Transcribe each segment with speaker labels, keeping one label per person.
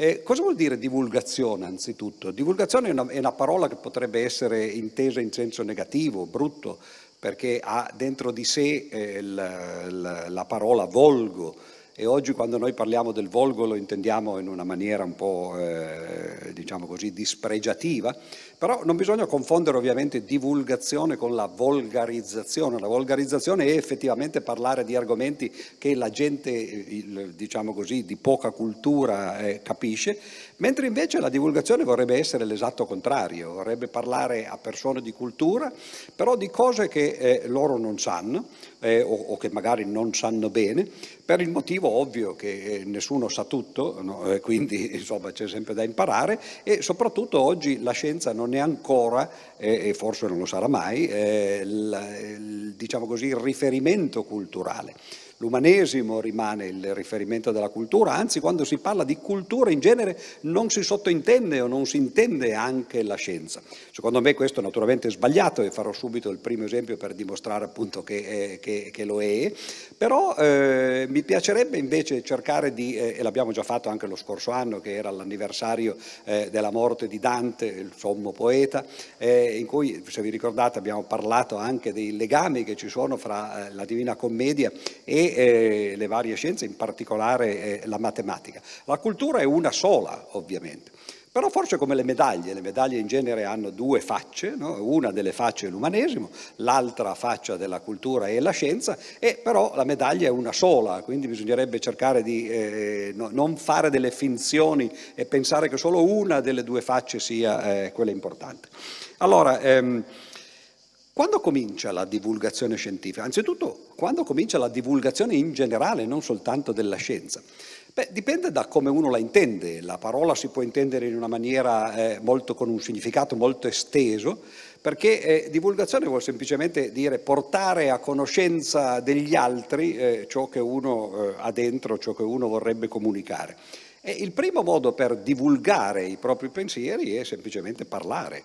Speaker 1: Eh, cosa vuol dire divulgazione anzitutto? Divulgazione è una, è una parola che potrebbe essere intesa in senso negativo, brutto, perché ha dentro di sé eh, la, la, la parola volgo, e oggi quando noi parliamo del volgo lo intendiamo in una maniera un po' eh, diciamo così dispregiativa, però non bisogna confondere ovviamente divulgazione con la volgarizzazione. La volgarizzazione è effettivamente parlare di argomenti che la gente, diciamo così, di poca cultura eh, capisce, mentre invece la divulgazione vorrebbe essere l'esatto contrario, vorrebbe parlare a persone di cultura, però di cose che eh, loro non sanno eh, o, o, che magari non sanno bene, per il motivo ovvio che eh, nessuno sa tutto, no? quindi insomma c'è sempre da imparare e soprattutto oggi la scienza non è ancora, eh, e forse non lo sarà mai, eh, il, diciamo così, il riferimento culturale. L'umanesimo rimane il riferimento della cultura, anzi quando si parla di cultura in genere non si sottointende o non si intende anche la scienza. Secondo me questo naturalmente è sbagliato e farò subito il primo esempio per dimostrare appunto che, eh, che, che lo è, però eh, mi piacerebbe invece cercare di, eh, e l'abbiamo già fatto anche lo scorso anno che era l'anniversario eh, della morte di Dante, il sommo poeta, eh, in cui se vi ricordate abbiamo parlato anche dei legami che ci sono fra eh, la Divina Commedia e eh, le varie scienze, in particolare eh, la matematica. La cultura è una sola, ovviamente. Però forse come le medaglie, le medaglie in genere hanno due facce, no? una delle facce è l'umanesimo, l'altra faccia della cultura è la scienza, e però la medaglia è una sola, quindi bisognerebbe cercare di eh, no, non fare delle finzioni e pensare che solo una delle due facce sia eh, quella importante. Allora, ehm, quando comincia la divulgazione scientifica? Anzitutto, quando comincia la divulgazione in generale, non soltanto della scienza? Beh, dipende da come uno la intende. La parola si può intendere in una maniera eh, molto, con un significato molto esteso, perché eh, divulgazione vuol semplicemente dire portare a conoscenza degli altri eh, ciò che uno eh, ha dentro, ciò che uno vorrebbe comunicare. E il primo modo per divulgare i propri pensieri è semplicemente parlare.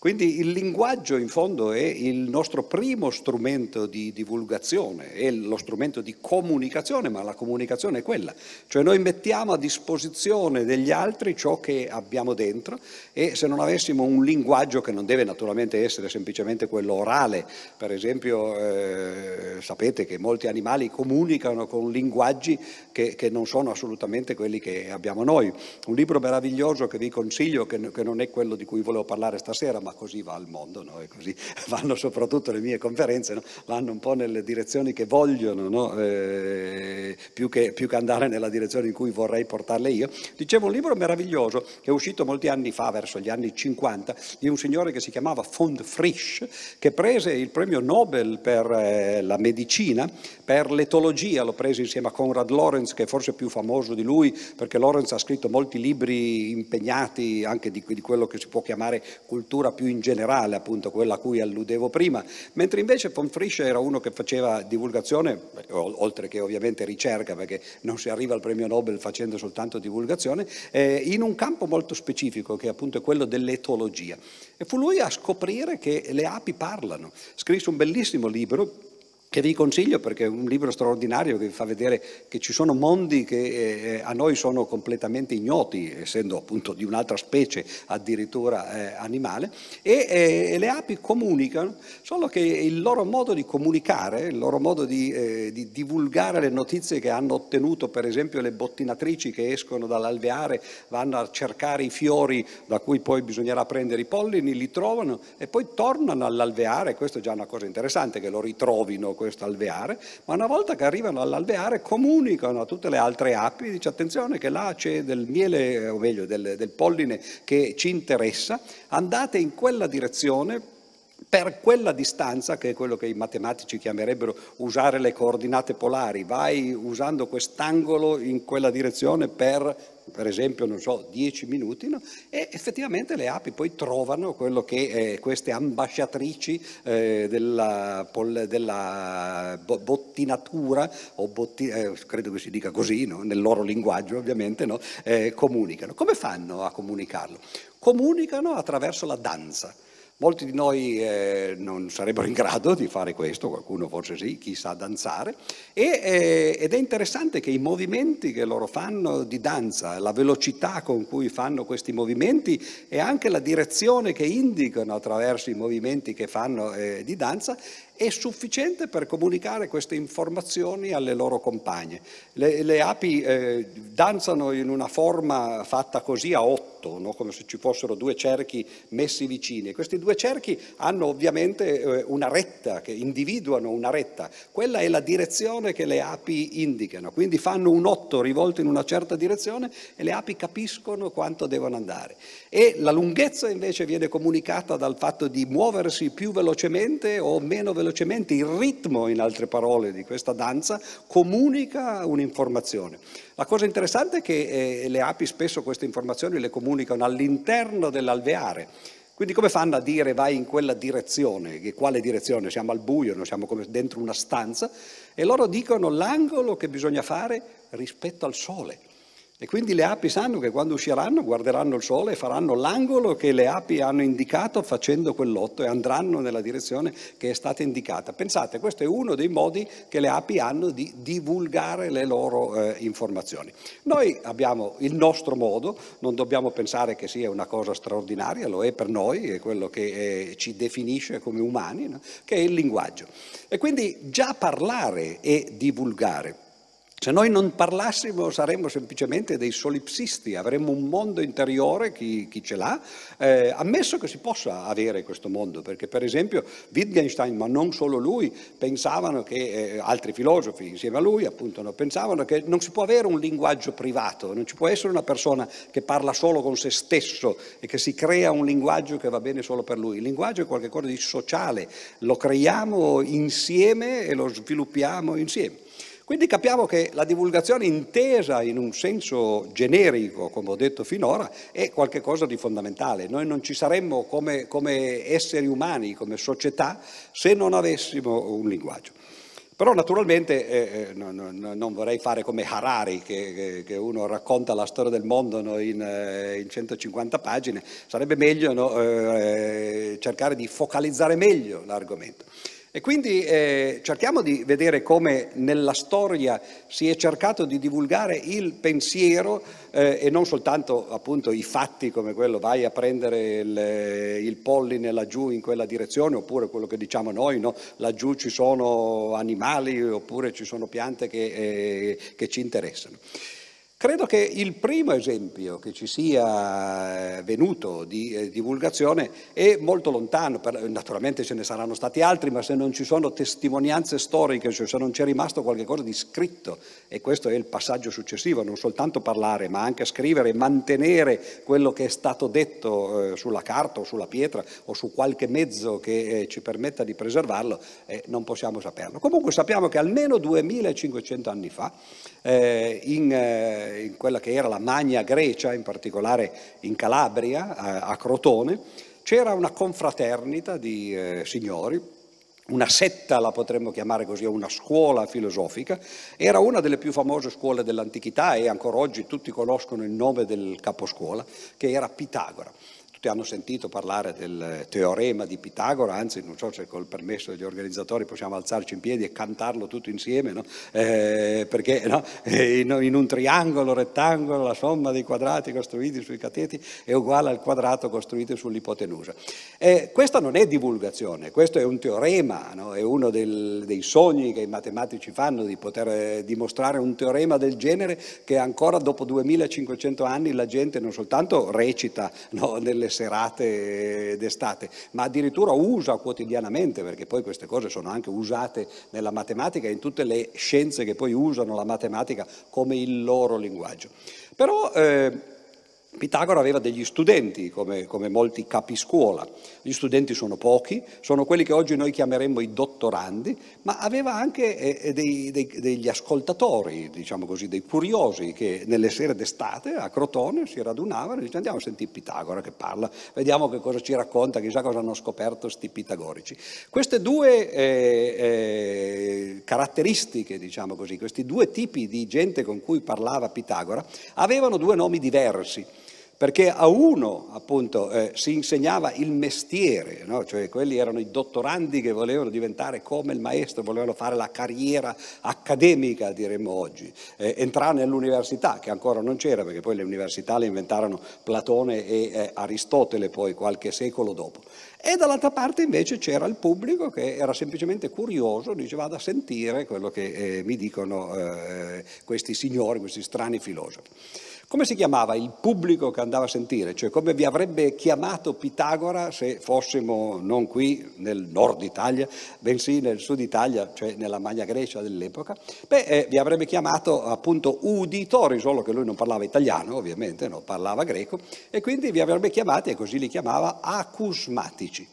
Speaker 1: Quindi il linguaggio in fondo è il nostro primo strumento di divulgazione, è lo strumento di comunicazione, ma la comunicazione è quella, cioè noi mettiamo a disposizione degli altri ciò che abbiamo dentro e se non avessimo un linguaggio che non deve naturalmente essere semplicemente quello orale, per esempio eh, sapete che molti animali comunicano con linguaggi che, che, non sono assolutamente quelli che abbiamo noi. Un libro meraviglioso che vi consiglio, che, che non è quello di cui volevo parlare stasera, ma ma così va al mondo, no? e così vanno soprattutto le mie conferenze, no? vanno un po' nelle direzioni che vogliono, no? eh, più, che, più, che, andare nella direzione in cui vorrei portarle io. Dicevo un libro meraviglioso che è uscito molti anni fa, verso gli anni 50, di un signore che si chiamava von Frisch, che prese il premio Nobel per eh, la medicina, per l'etologia, l'ho preso insieme a Conrad Lorenz, che è forse più famoso di lui, perché Lorenz ha scritto molti libri impegnati anche di, di quello che si può chiamare cultura più in generale, appunto quella a cui alludevo prima, mentre invece von Frisch era uno che faceva divulgazione, oltre che ovviamente ricerca, perché non si arriva al premio Nobel facendo soltanto divulgazione, eh, in un campo molto specifico che appunto è quello dell'etologia. E fu lui a scoprire che le api parlano. Scrisse un bellissimo libro che vi consiglio perché è un libro straordinario che vi fa vedere che ci sono mondi che eh, a noi sono completamente ignoti, essendo appunto di un'altra specie addirittura eh, animale, e eh, le api comunicano, solo che il loro modo di comunicare, il loro modo di, eh, di, divulgare le notizie che hanno ottenuto, per esempio le bottinatrici che escono dall'alveare, vanno a cercare i fiori da cui poi bisognerà prendere i pollini, li trovano e poi tornano all'alveare, questo è già una cosa interessante che lo ritrovino questo alveare, ma una volta che arrivano all'alveare comunicano a tutte le altre api, dice attenzione che là c'è del miele, o meglio del, del polline che ci interessa, andate in quella direzione per quella distanza, che è quello che i matematici chiamerebbero usare le coordinate polari, vai usando quest'angolo in quella direzione per, per esempio, non so, 10 minuti, no? e effettivamente le api poi trovano quello che eh, queste ambasciatrici eh, della, della, bottinatura, o botti, eh, credo che si dica così, no? nel loro linguaggio ovviamente, no? Eh, comunicano. Come fanno a comunicarlo? Comunicano attraverso la danza. Molti di noi eh, non sarebbero in grado di fare questo, qualcuno forse sì, chi sa danzare, e, eh, ed è interessante che i movimenti che loro fanno di danza, la velocità con cui fanno questi movimenti e anche la direzione che indicano attraverso i movimenti che fanno eh, di danza è sufficiente per comunicare queste informazioni alle loro compagne. Le, le api eh, danzano in una forma fatta così a otto, no? come se ci fossero due cerchi messi vicini. Questi due cerchi hanno ovviamente eh, una retta, che individuano una retta. Quella è la direzione che le api indicano, quindi fanno un otto rivolto in una certa direzione e le api capiscono quanto devono andare. E la lunghezza invece viene comunicata dal fatto di muoversi più velocemente o meno velocemente velocemente il ritmo, in altre parole, di questa danza comunica un'informazione. La cosa interessante è che eh, le api spesso queste informazioni le comunicano all'interno dell'alveare. Quindi come fanno a dire vai in quella direzione? Che quale direzione? Siamo al buio, non siamo come dentro una stanza e loro dicono l'angolo che bisogna fare rispetto al sole. E quindi le api sanno che quando usciranno guarderanno il sole e faranno l'angolo che le api hanno indicato facendo quell'otto e andranno nella direzione che è stata indicata. Pensate, questo è uno dei modi che le api hanno di divulgare le loro eh, informazioni. Noi abbiamo il nostro modo, non dobbiamo pensare che sia una cosa straordinaria, lo è per noi, è quello che eh, ci definisce come umani, no? che è il linguaggio. E quindi già parlare e divulgare se noi non parlassimo saremmo semplicemente dei solipsisti, avremmo un mondo interiore, chi, chi ce l'ha, eh, ammesso che si possa avere questo mondo, perché per esempio Wittgenstein, ma non solo lui, pensavano che, eh, altri filosofi insieme a lui appunto no, pensavano che non si può avere un linguaggio privato, non ci può essere una persona che parla solo con se stesso e che si crea un linguaggio che va bene solo per lui. Il linguaggio è qualcosa di sociale, lo creiamo insieme e lo sviluppiamo insieme. Quindi capiamo che la divulgazione intesa in un senso generico, come ho detto finora, è qualcosa di fondamentale. Noi non ci saremmo come, come esseri umani, come società, se non avessimo un linguaggio. Però naturalmente eh, eh no, no, non vorrei fare come Harari, che, che, uno racconta la storia del mondo no, in, eh, in, 150 pagine, sarebbe meglio eh, cercare di focalizzare meglio l'argomento. E quindi eh, cerchiamo di vedere come nella storia si è cercato di divulgare il pensiero eh, e non soltanto appunto i fatti come quello vai a prendere il, il, polline laggiù in quella direzione oppure quello che diciamo noi, no? laggiù ci sono animali oppure ci sono piante che, eh, che ci interessano. Credo che il primo esempio che ci sia eh, venuto di eh, divulgazione è molto lontano, naturalmente ce ne saranno stati altri, ma se non ci sono testimonianze storiche, cioè se non c'è rimasto qualcosa di scritto, e questo è il passaggio successivo, non soltanto parlare, ma anche scrivere mantenere quello che è stato detto eh, sulla carta o sulla pietra o su qualche mezzo che ci permetta di preservarlo, non possiamo saperlo. Comunque sappiamo che almeno 2500 anni fa, in in quella che era la Magna Grecia, in particolare in Calabria, a, a Crotone, c'era una confraternita di eh, signori, una setta la potremmo chiamare così, una scuola filosofica, era una delle più famose scuole dell'antichità e ancora oggi tutti conoscono il nome del caposcuola, che era Pitagora. Tutti hanno sentito parlare del teorema di Pitagora, anzi non so se col permesso degli organizzatori possiamo alzarci in piedi e cantarlo tutto insieme, no? eh, perché no? in, un triangolo rettangolo la somma dei quadrati costruiti sui cateti è uguale al quadrato costruito sull'ipotenusa. Eh, questa non è divulgazione, questo è un teorema, no? è uno del, dei sogni che i matematici fanno di poter eh, dimostrare un teorema del genere che ancora dopo 2500 anni la gente non soltanto recita nelle serate d'estate, ma addirittura usa quotidianamente, perché poi queste cose sono anche usate nella matematica e in tutte le scienze che poi usano la matematica come il loro linguaggio. Però eh, Pitagora aveva degli studenti, come, come, molti capiscuola. Gli studenti sono pochi, sono quelli che oggi noi chiameremmo i dottorandi, ma aveva anche eh, eh dei, dei, degli ascoltatori, diciamo così, dei curiosi che nelle sere d'estate a Crotone si radunavano e dicevano andiamo a sentire Pitagora che parla, vediamo che cosa ci racconta, chissà cosa hanno scoperto sti pitagorici. Queste due eh, eh, caratteristiche, diciamo così, questi due tipi di gente con cui parlava Pitagora, avevano due nomi diversi. Perché a uno appunto eh, si insegnava il mestiere, no? cioè quelli erano i dottorandi che volevano diventare come il maestro, volevano fare la carriera accademica, diremmo oggi, eh, entrare nell'università, che ancora non c'era, perché poi le università le inventarono Platone e eh, Aristotele poi qualche secolo dopo. E dall'altra parte invece c'era il pubblico che era semplicemente curioso, diceva vado a sentire quello che eh, mi dicono eh, questi signori, questi strani filosofi. Come si chiamava il pubblico che andava a sentire? Cioè come vi avrebbe chiamato Pitagora se fossimo non qui nel nord Italia, bensì nel sud Italia, cioè nella Magna Grecia dell'epoca? Beh, eh, vi avrebbe chiamato appunto uditori, solo che lui non parlava italiano ovviamente, no, parlava greco, e quindi vi avrebbe chiamati, e così li chiamava, acusmatici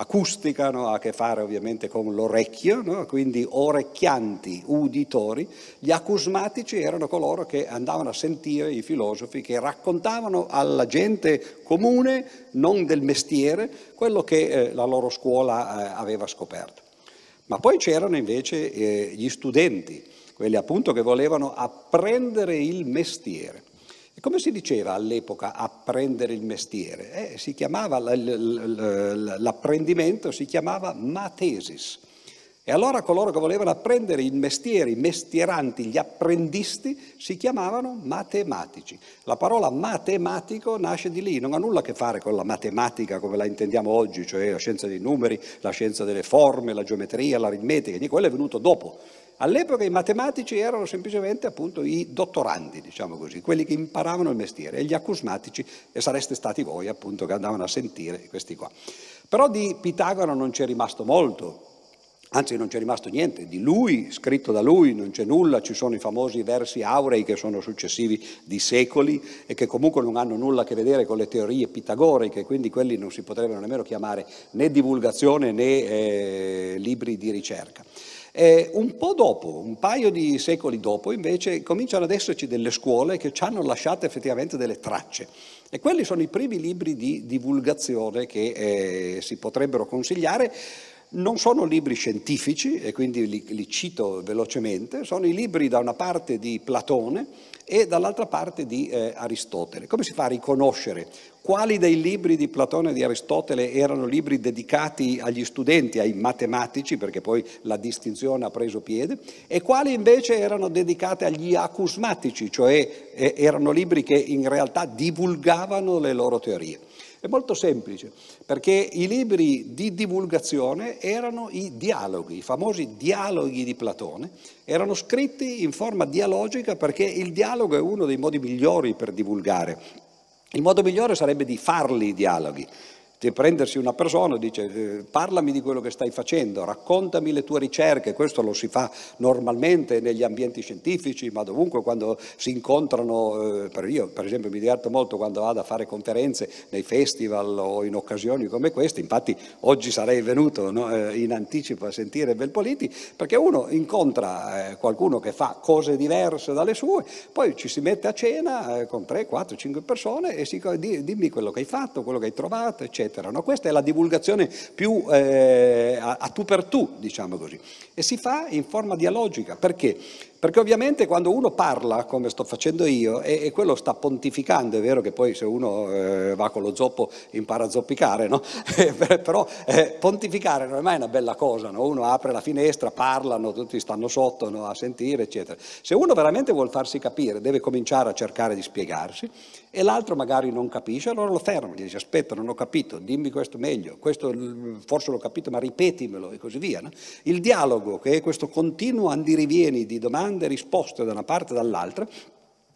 Speaker 1: acustica, no? ha a che fare ovviamente con l'orecchio, no? quindi orecchianti, uditori. Gli acusmatici erano coloro che andavano a sentire i filosofi, che raccontavano alla gente comune, non del mestiere, quello che eh, la loro scuola eh, aveva scoperto. Ma poi c'erano invece eh, gli studenti, quelli appunto che volevano apprendere il mestiere. E come si diceva all'epoca apprendere il mestiere? Eh, si chiamava, l'apprendimento si chiamava matesis. E allora coloro che volevano apprendere il mestiere, i mestieranti, gli apprendisti, si chiamavano matematici. La parola matematico nasce di lì, non ha nulla a che fare con la matematica come la intendiamo oggi, cioè la scienza dei numeri, la scienza delle forme, la geometria, l'aritmetica, quello è venuto dopo. All'epoca i matematici erano semplicemente appunto i dottorandi, diciamo così, quelli che imparavano il mestiere e gli accusmatici e sareste stati voi appunto che andavano a sentire questi qua. Però di Pitagora non c'è rimasto molto, anzi non c'è rimasto niente, di lui, scritto da lui, non c'è nulla, ci sono i famosi versi aurei che sono successivi di secoli e che comunque non hanno nulla a che vedere con le teorie pitagoriche, quindi quelli non si potrebbero nemmeno chiamare né divulgazione né eh, libri di ricerca. Eh, un po' dopo, un paio di secoli dopo, invece, cominciano ad esserci delle scuole che ci hanno lasciato effettivamente delle tracce. E quelli sono i primi libri di divulgazione che eh, si potrebbero consigliare. Non sono libri scientifici, e quindi li, li cito velocemente, sono i libri da una parte di Platone, e dall'altra parte di eh, Aristotele. Come si fa a riconoscere quali dei libri di Platone e di Aristotele erano libri dedicati agli studenti, ai matematici, perché poi la distinzione ha preso piede, e quali invece erano dedicati agli acusmatici, cioè eh, erano libri che in realtà divulgavano le loro teorie. È molto semplice, perché i libri di divulgazione erano i dialoghi, i famosi dialoghi di Platone, erano scritti in forma dialogica perché il dialogo è uno dei modi migliori per divulgare. Il modo migliore sarebbe di farli i dialoghi, di prendersi una persona dice eh, parlami di quello che stai facendo, raccontami le tue ricerche, questo lo si fa normalmente negli ambienti scientifici, ma dovunque quando si incontrano, eh, io per esempio mi diverto molto quando vado a fare conferenze nei festival o in occasioni come queste, infatti oggi sarei venuto no, eh, in anticipo a sentire Belpoliti, perché uno incontra qualcuno che fa cose diverse dalle sue, poi ci si mette a cena con 3, 4, 5 persone e si dimmi quello che hai fatto, quello che hai trovato, eccetera eccetera. No? Questa è la divulgazione più eh, a, a tu per tu, diciamo così. E si fa in forma dialogica. Perché? Perché ovviamente quando uno parla, come sto facendo io, e, e quello sta pontificando, è vero che poi se uno eh, va con lo zoppo impara a zoppicare, no? però eh, pontificare non è mai una bella cosa, no? uno apre la finestra, parlano, tutti stanno sotto no? a sentire, eccetera. Se uno veramente vuol farsi capire, deve cominciare a cercare di spiegarsi e l'altro magari non capisce, allora lo ferma, gli dice aspetta, non ho capito, dimmi questo meglio, questo forse l'ho capito, ma ripetimelo e così via. Il dialogo, che è questo continuo andirivieni di domande e risposte da una parte e dall'altra,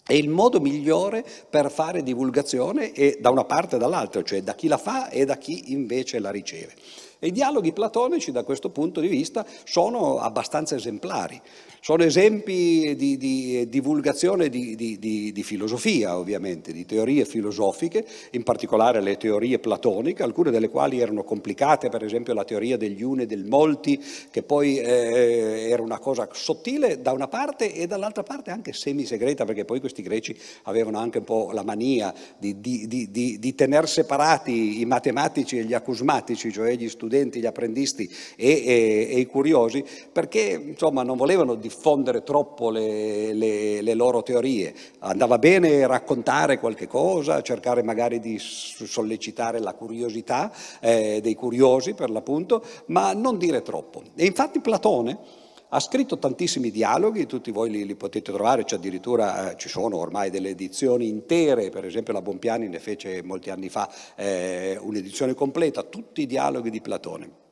Speaker 1: è il modo migliore per fare divulgazione e da una parte e dall'altra, cioè da chi la fa e da chi invece la riceve. E i dialoghi platonici da questo punto di vista sono abbastanza esemplari. Sono esempi di, di divulgazione di, di, di, filosofia, ovviamente, di teorie filosofiche, in particolare le teorie platoniche, alcune delle quali erano complicate, per esempio la teoria degli une e del molti, che poi eh, era una cosa sottile da una parte e dall'altra parte anche semi-segreta, perché poi questi greci avevano anche un po' la mania di, tenere separati i matematici e gli acusmatici, cioè gli studenti studenti, gli apprendisti e, e, e i curiosi, perché insomma non volevano diffondere troppo le, le, le loro teorie. Andava bene raccontare qualche cosa, cercare magari di sollecitare la curiosità eh, dei curiosi per l'appunto, ma non dire troppo. E infatti Platone ha scritto tantissimi dialoghi, tutti voi li, li potete trovare, cioè addirittura eh, ci sono ormai delle edizioni intere, per esempio la Bompiani ne fece molti anni fa eh, un'edizione completa, tutti i dialoghi di Platone.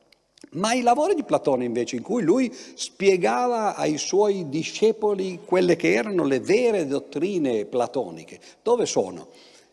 Speaker 1: Ma i lavori di Platone invece, in cui lui spiegava ai suoi discepoli quelle che erano le vere dottrine platoniche, dove sono?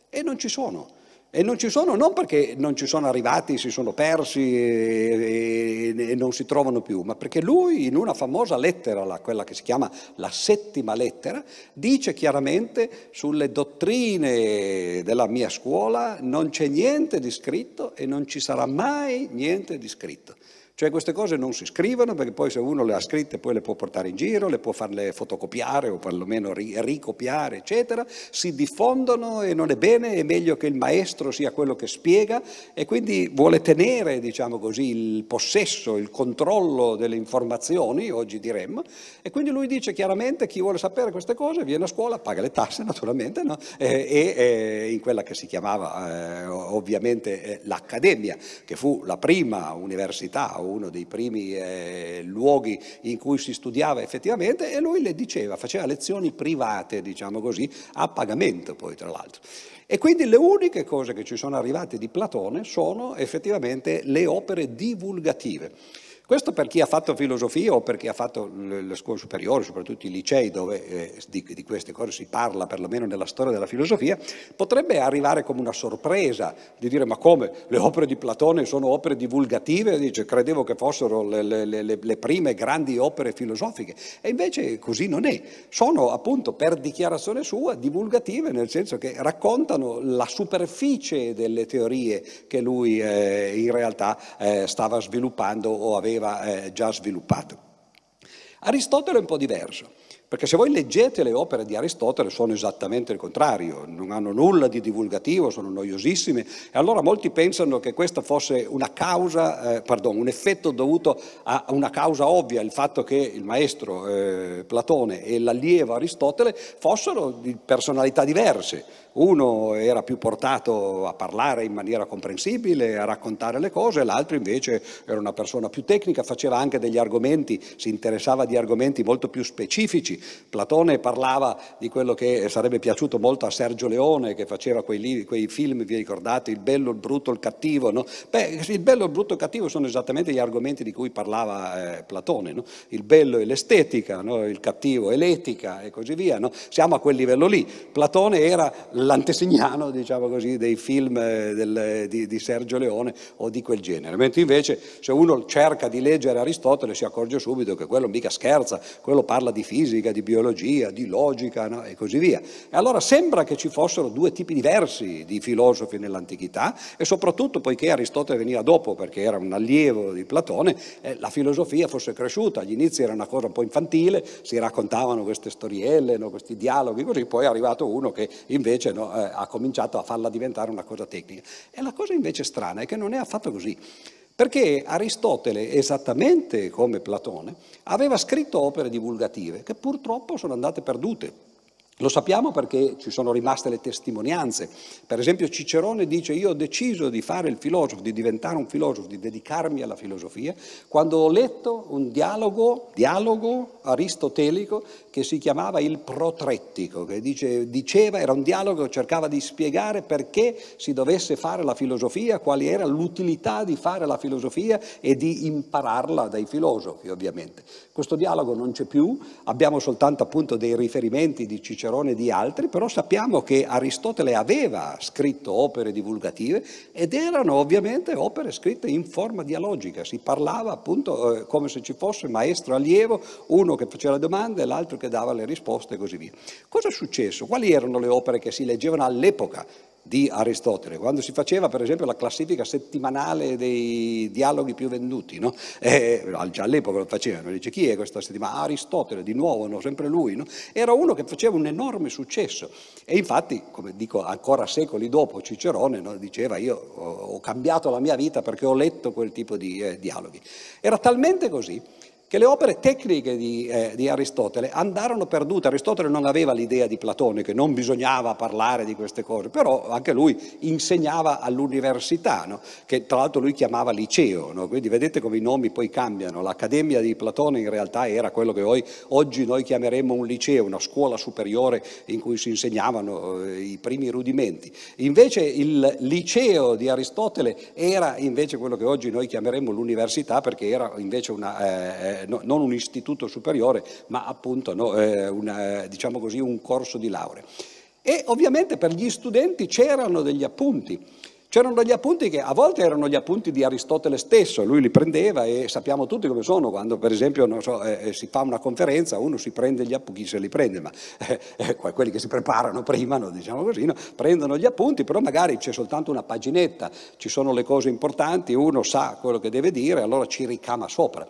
Speaker 1: E non ci sono. E non ci sono non perché non ci sono arrivati, si sono persi e, e, e, non si trovano più, ma perché lui in una famosa lettera, la, quella che si chiama la settima lettera, dice chiaramente sulle dottrine della mia scuola non c'è niente di scritto e non ci sarà mai niente di scritto. Cioè queste cose non si scrivono perché poi se uno le ha scritte poi le può portare in giro, le può farle fotocopiare o perlomeno ricopiare, eccetera, si diffondono e non è bene, è meglio che il maestro sia quello che spiega e quindi vuole tenere, diciamo così, il possesso, il controllo delle informazioni, oggi diremmo, e quindi lui dice chiaramente chi vuole sapere queste cose viene a scuola, paga le tasse naturalmente, no? e, e, in quella che si chiamava eh, ovviamente eh, l'Accademia, che fu la prima università uno dei primi eh, luoghi in cui si studiava effettivamente e lui le diceva, faceva lezioni private, diciamo così, a pagamento poi tra l'altro. E quindi le uniche cose che ci sono arrivate di Platone sono effettivamente le opere divulgative. Questo per chi ha fatto filosofia o per chi ha fatto le scuole superiori, soprattutto i licei dove eh, di, di, queste cose si parla, perlomeno nella storia della filosofia, potrebbe arrivare come una sorpresa di dire ma come le opere di Platone sono opere divulgative? Dice credevo che fossero le, le, le, le prime grandi opere filosofiche e invece così non è. Sono appunto per dichiarazione sua divulgative nel senso che raccontano la superficie delle teorie che lui eh, in realtà eh, stava sviluppando o aveva aveva eh, già sviluppato. Aristotele è un po' diverso. Perché se voi leggete le opere di Aristotele sono esattamente il contrario, non hanno nulla di divulgativo, sono noiosissime e allora molti pensano che questa fosse causa, eh, pardon, un effetto dovuto a una causa ovvia, il fatto che il maestro eh, Platone e l'allievo Aristotele fossero di personalità diverse. Uno era più portato a parlare in maniera comprensibile, a raccontare le cose, l'altro invece era una persona più tecnica, faceva anche degli argomenti, si interessava di argomenti molto più specifici Platone parlava di quello che sarebbe piaciuto molto a Sergio Leone, che faceva quei, quei film, vi ricordate, il bello, il brutto, il cattivo. No? Beh, il bello, il brutto e il cattivo sono esattamente gli argomenti di cui parlava eh, Platone. No? Il bello è l'estetica, no? il cattivo è l'etica e così via. Siamo a quel livello lì. Platone era l'antesignano, diciamo così, dei film eh, del, di, di Sergio Leone o di quel genere. Mentre invece se uno cerca di leggere Aristotele si accorge subito che quello mica scherza, quello parla di fisica, di biologia, di logica no? e così via. E allora sembra che ci fossero due tipi diversi di filosofi nell'antichità e soprattutto poiché Aristotele veniva dopo perché era un allievo di Platone, eh, la filosofia fosse cresciuta. Agli inizi era una cosa un po' infantile, si raccontavano queste storielle, no? questi dialoghi, così poi è arrivato uno che invece no, eh, ha cominciato a farla diventare una cosa tecnica. E la cosa invece strana è che non è affatto così. Perché Aristotele, esattamente come Platone, aveva scritto opere divulgative che purtroppo sono andate perdute. Lo sappiamo perché ci sono rimaste le testimonianze. Per esempio Cicerone dice io ho deciso di fare il filosofo, di diventare un filosofo, di dedicarmi alla filosofia, quando ho letto un dialogo, dialogo aristotelico che si chiamava il protrettico, che dice, diceva, era un dialogo che cercava di spiegare perché si dovesse fare la filosofia, quali era l'utilità di fare la filosofia e di impararla dai filosofi ovviamente. Questo dialogo non c'è più, abbiamo soltanto appunto dei riferimenti di Cicerone Cicerone e di altri, però sappiamo che Aristotele aveva scritto opere divulgative ed erano ovviamente opere scritte in forma dialogica, si parlava appunto eh, come se ci fosse maestro allievo, uno che faceva le domande e l'altro che dava le risposte e così via. Cosa è successo? Quali erano le opere che si leggevano all'epoca? Di Aristotele, quando si faceva per esempio la classifica settimanale dei dialoghi più venduti, no? eh, già all'epoca lo facevano, dice chi è questa settimana? Aristotele, di nuovo, no? sempre lui, no? era uno che faceva un enorme successo e infatti, come dico ancora secoli dopo, Cicerone diceva io ho, cambiato la mia vita perché ho letto quel tipo di eh, dialoghi. Era talmente così che le opere tecniche di, eh, di, Aristotele andarono perdute. Aristotele non aveva l'idea di Platone che non bisognava parlare di queste cose, però anche lui insegnava all'università, no? che tra l'altro lui chiamava liceo, no? quindi vedete come i nomi poi cambiano. L'Accademia di Platone in realtà era quello che noi, oggi noi chiameremmo un liceo, una scuola superiore in cui si insegnavano eh, i primi rudimenti. Invece il liceo di Aristotele era invece quello che oggi noi chiameremmo l'università perché era invece una... Eh, no, non un istituto superiore, ma appunto no, eh, una, diciamo così, un corso di laurea. E ovviamente per gli studenti c'erano degli appunti. C'erano degli appunti che a volte erano gli appunti di Aristotele stesso, lui li prendeva e sappiamo tutti come sono, quando per esempio so, eh, eh, si fa una conferenza, uno si prende gli appunti, chi se li prende, ma eh, eh, quelli che si preparano prima, no, diciamo così, no, prendono gli appunti, però magari c'è soltanto una paginetta, ci sono le cose importanti, uno sa quello che deve dire, allora ci ricama sopra.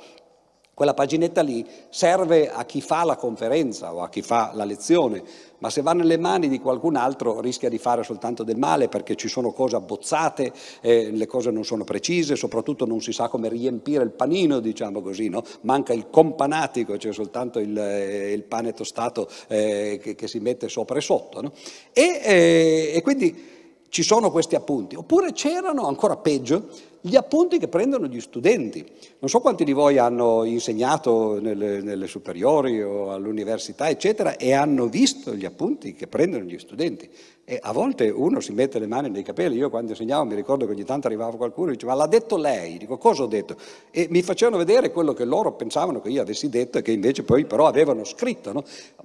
Speaker 1: Quella paginetta lì serve a chi fa la conferenza o a chi fa la lezione, ma se va nelle mani di qualcun altro rischia di fare soltanto del male perché ci sono cose abbozzate, eh, le cose non sono precise, soprattutto non si sa come riempire il panino, diciamo così, no? manca il companatico, c'è soltanto il, eh, il pane tostato eh, che, che, si mette sopra e sotto. No? E, eh, e quindi ci sono questi appunti, oppure c'erano, ancora peggio, gli appunti che prendono gli studenti. Non so quanti di voi hanno insegnato nelle, nelle, superiori o all'università, eccetera, e hanno visto gli appunti che prendono gli studenti. E a volte uno si mette le mani nei capelli. Io quando insegnavo mi ricordo che ogni tanto arrivava qualcuno e diceva, l'ha detto lei? Dico, cosa ho detto? E mi facevano vedere quello che loro pensavano che io avessi detto e che invece poi però avevano scritto. No?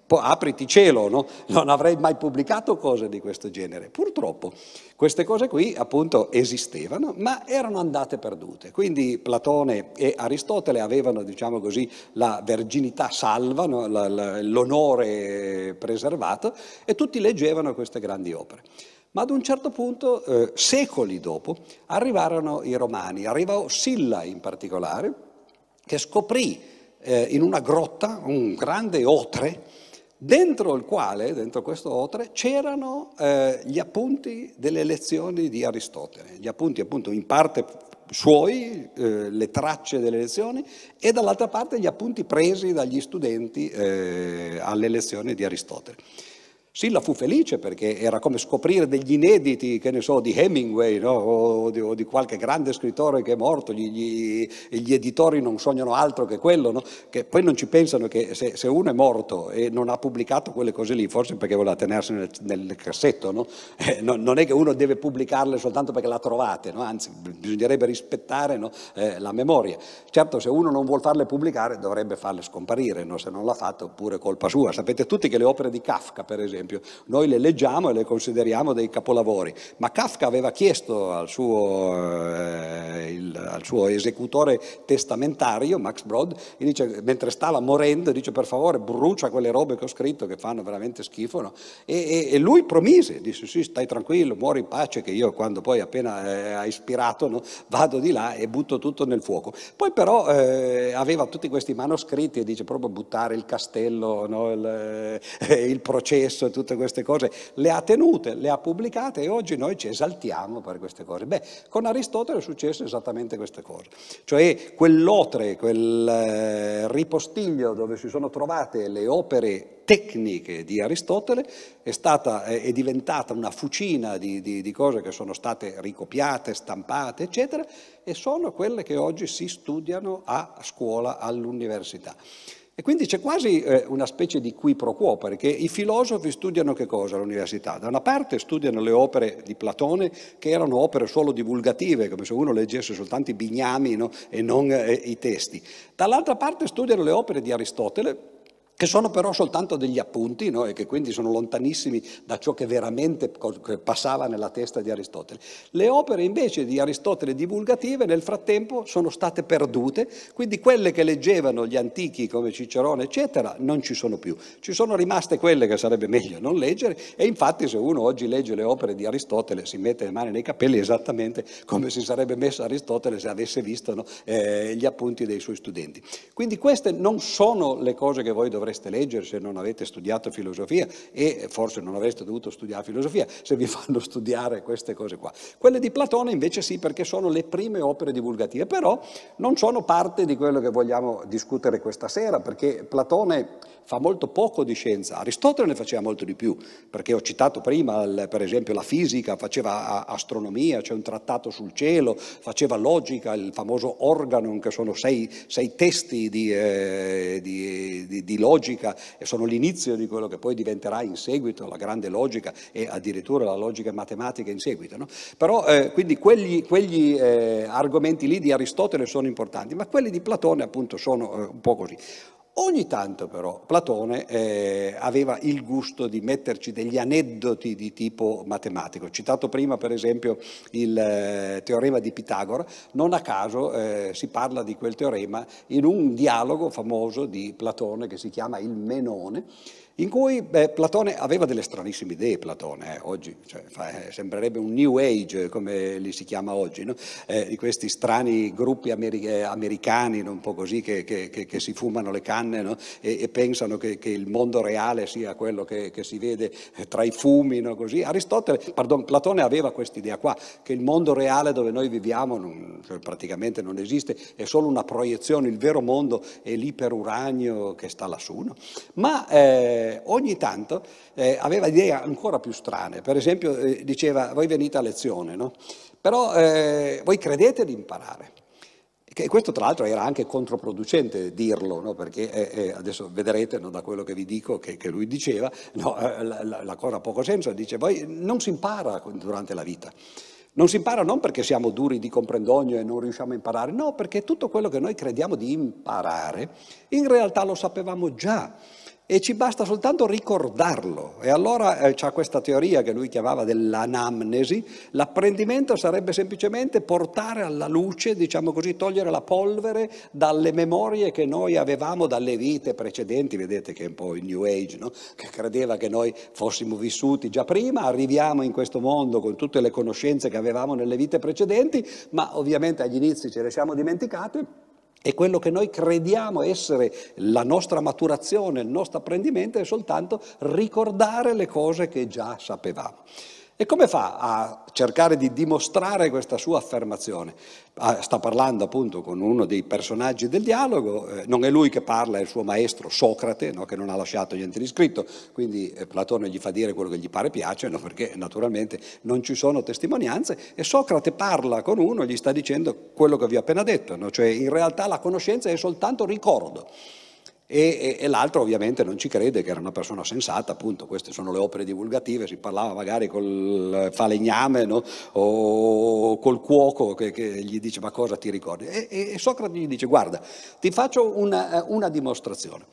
Speaker 1: Apriti cielo, no? non avrei mai pubblicato cose di questo genere. Purtroppo queste cose qui appunto esistevano, ma erano andate perdute. Quindi Platone e Aristotele avevano, diciamo così, la verginità salva, no? l'onore preservato e tutti leggevano queste grandi opere. Ma ad un certo punto, eh, secoli dopo, arrivarono i romani, arrivò Silla in particolare, che scoprì eh, in una grotta un grande otre dentro il quale, dentro questo otre, c'erano eh, gli appunti delle lezioni di Aristotele, gli appunti appunto in parte suoi, eh, le tracce delle lezioni e dall'altra parte gli appunti presi dagli studenti eh, alle lezioni di Aristotele. Silla fu felice perché era come scoprire degli inediti, che ne so, di Hemingway no? o, di, o, di, qualche grande scrittore che è morto, gli, gli, gli editori non sognano altro che quello, no? che poi non ci pensano che se, se, uno è morto e non ha pubblicato quelle cose lì, forse perché voleva tenersene nel, nel cassetto, no? Eh, no, non è che uno deve pubblicarle soltanto perché la trovate, anzi bisognerebbe rispettare eh, la memoria. Certo se uno non vuole farle pubblicare dovrebbe farle scomparire, se non l'ha fatto pure colpa sua. Sapete tutti che le opere di Kafka per esempio, esempio. Noi le leggiamo e le consideriamo dei capolavori, ma Kafka aveva chiesto al suo, eh, il, al suo esecutore testamentario, Max Brod, dice, mentre stava morendo, dice per favore brucia quelle robe che ho scritto che fanno veramente schifo. No? E, e, e, lui promise, disse sì, stai tranquillo, muori in pace, che io quando poi appena eh, ha ispirato no, vado di là e butto tutto nel fuoco. Poi però eh, aveva tutti questi manoscritti e dice proprio buttare il castello, no, il, eh, il processo, tutte queste cose, le ha tenute, le ha pubblicate e oggi noi ci esaltiamo per queste cose. Beh, con Aristotele è successo esattamente queste cose, cioè quell'otre, quel eh, ripostiglio dove si sono trovate le opere tecniche di Aristotele è, stata, è diventata una fucina di, di, di cose che sono state ricopiate, stampate, eccetera, e sono quelle che oggi si studiano a scuola, all'università. E quindi c'è quasi eh, una specie di qui pro quo, perché i filosofi studiano che cosa all'università? Da una parte studiano le opere di Platone, che erano opere solo divulgative, come se uno leggesse soltanto i bignami no? e non eh, i testi. Dall'altra parte studiano le opere di Aristotele, che sono però soltanto degli appunti no? e che quindi sono lontanissimi da ciò che veramente passava nella testa di Aristotele. Le opere invece di Aristotele divulgative nel frattempo sono state perdute, quindi quelle che leggevano gli antichi come Cicerone eccetera non ci sono più, ci sono rimaste quelle che sarebbe meglio non leggere e infatti se uno oggi legge le opere di Aristotele si mette le mani nei capelli esattamente come si sarebbe messo Aristotele se avesse visto no? eh, gli appunti dei suoi studenti. Quindi queste non sono le cose che voi dovreste dovreste leggere se non avete studiato filosofia e forse non avreste dovuto studiare filosofia se vi fanno studiare queste cose qua. Quelle di Platone invece sì perché sono le prime opere divulgative, però non sono parte di quello che vogliamo discutere questa sera perché Platone fa molto poco di scienza, Aristotele ne faceva molto di più, perché ho citato prima per esempio la fisica, faceva astronomia, c'è un trattato sul cielo, faceva logica, il famoso organon che sono sei, sei testi di, eh, di, di, di, logica e sono l'inizio di quello che poi diventerà in seguito la grande logica e addirittura la logica matematica in seguito. No? Però eh, quindi quegli, quegli eh, argomenti lì di Aristotele sono importanti, ma quelli di Platone appunto sono eh, un po' così. Ogni tanto però Platone eh, aveva il gusto di metterci degli aneddoti di tipo matematico. Citato prima per esempio il eh, teorema di Pitagora, non a caso eh, si parla di quel teorema in un dialogo famoso di Platone che si chiama il Menone in cui beh, Platone aveva delle stranissime idee, Platone, eh, oggi cioè, fa, eh, sembrerebbe un New Age come li si chiama oggi, no? eh, di questi strani gruppi ameri- eh, americani, no? un po' così, che, che, che, che, si fumano le canne no? e, e, pensano che, il mondo reale sia quello che, si vede eh, tra i fumi, così. Aristotele, pardon, Platone aveva questa idea qua, che il mondo reale dove noi viviamo non, cioè, praticamente non esiste, è solo una proiezione, il vero mondo è l'iperuranio che sta lassù, ma eh, ogni tanto eh, aveva idee ancora più strane. Per esempio eh, diceva, voi venite a lezione, no? però eh, voi credete di imparare. E questo tra l'altro era anche controproducente dirlo, no? perché eh, eh, adesso vedrete no, da quello che vi dico che, che lui diceva, la, la, la, cosa ha poco senso, dice voi non si impara durante la vita. Non si impara non perché siamo duri di comprendogno e non riusciamo a imparare, no, perché tutto quello che noi crediamo di imparare in realtà lo sapevamo già e ci basta soltanto ricordarlo. E allora eh, c'è questa teoria che lui chiamava dell'anamnesi, l'apprendimento sarebbe semplicemente portare alla luce, diciamo così, togliere la polvere dalle memorie che noi avevamo dalle vite precedenti, vedete che è un po' il New Age, no? che credeva che noi fossimo vissuti già prima, arriviamo in questo mondo con tutte le conoscenze che avevamo nelle vite precedenti, ma ovviamente agli inizi ce le siamo dimenticate e quello che noi crediamo essere la nostra maturazione, il nostro apprendimento è soltanto ricordare le cose che già sapevamo. E come fa a cercare di dimostrare questa sua affermazione? Ah, sta parlando appunto con uno dei personaggi del dialogo, eh, non è lui che parla, è il suo maestro Socrate, no, che non ha lasciato niente di scritto, quindi eh, Platone gli fa dire quello che gli pare piace, no, perché naturalmente non ci sono testimonianze, e Socrate parla con uno e gli sta dicendo quello che vi ho appena detto, no, cioè in realtà la conoscenza è soltanto ricordo. E, e, e, l'altro ovviamente non ci crede che era una persona sensata, appunto queste sono le opere divulgative, si parlava magari col falegname no? o col cuoco che, che, gli dice ma cosa ti ricordi? E, e Socrate gli dice guarda ti faccio una, una dimostrazione.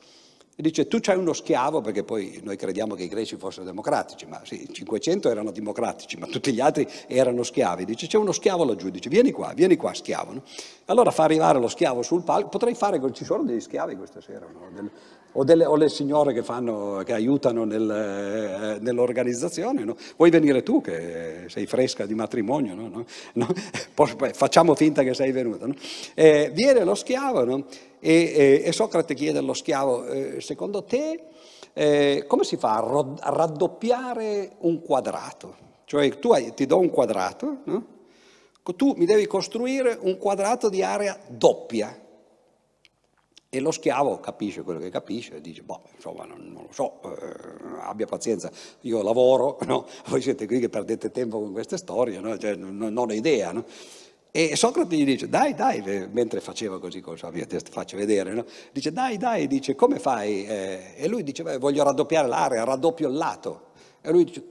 Speaker 1: E dice tu c'hai uno schiavo, perché poi noi crediamo che i greci fossero democratici, ma sì, 500 erano democratici, ma tutti gli altri erano schiavi. Dice c'è uno schiavo laggiù, dice vieni qua, vieni qua schiavo. No? Allora fa arrivare lo schiavo sul palco, potrei fare, ci sono degli schiavi questa sera, no? O, delle, o, le signore che, fanno, che aiutano nel, eh, nell'organizzazione. No? Vuoi venire tu che sei fresca di matrimonio? No? Facciamo finta che sei venuta. Eh, viene lo schiavo no? e, e, Socrate chiede allo schiavo, eh, secondo te eh, come si fa a, rod- raddoppiare un quadrato? Cioè tu hai, ti do un quadrato, tu mi devi costruire un quadrato di area doppia. E lo schiavo capisce quello che capisce e dice, boh, insomma, non, non lo so, eh, abbia pazienza, io lavoro, no? voi siete qui che perdete tempo con queste storie, no? cioè, non, non, ho idea. No? E Socrate gli dice, dai, dai, mentre faceva così, cosa vi faccio vedere, dice, dai, dai, dice, come fai? Eh, e lui dice, voglio raddoppiare l'area, raddoppio il lato. E lui dice,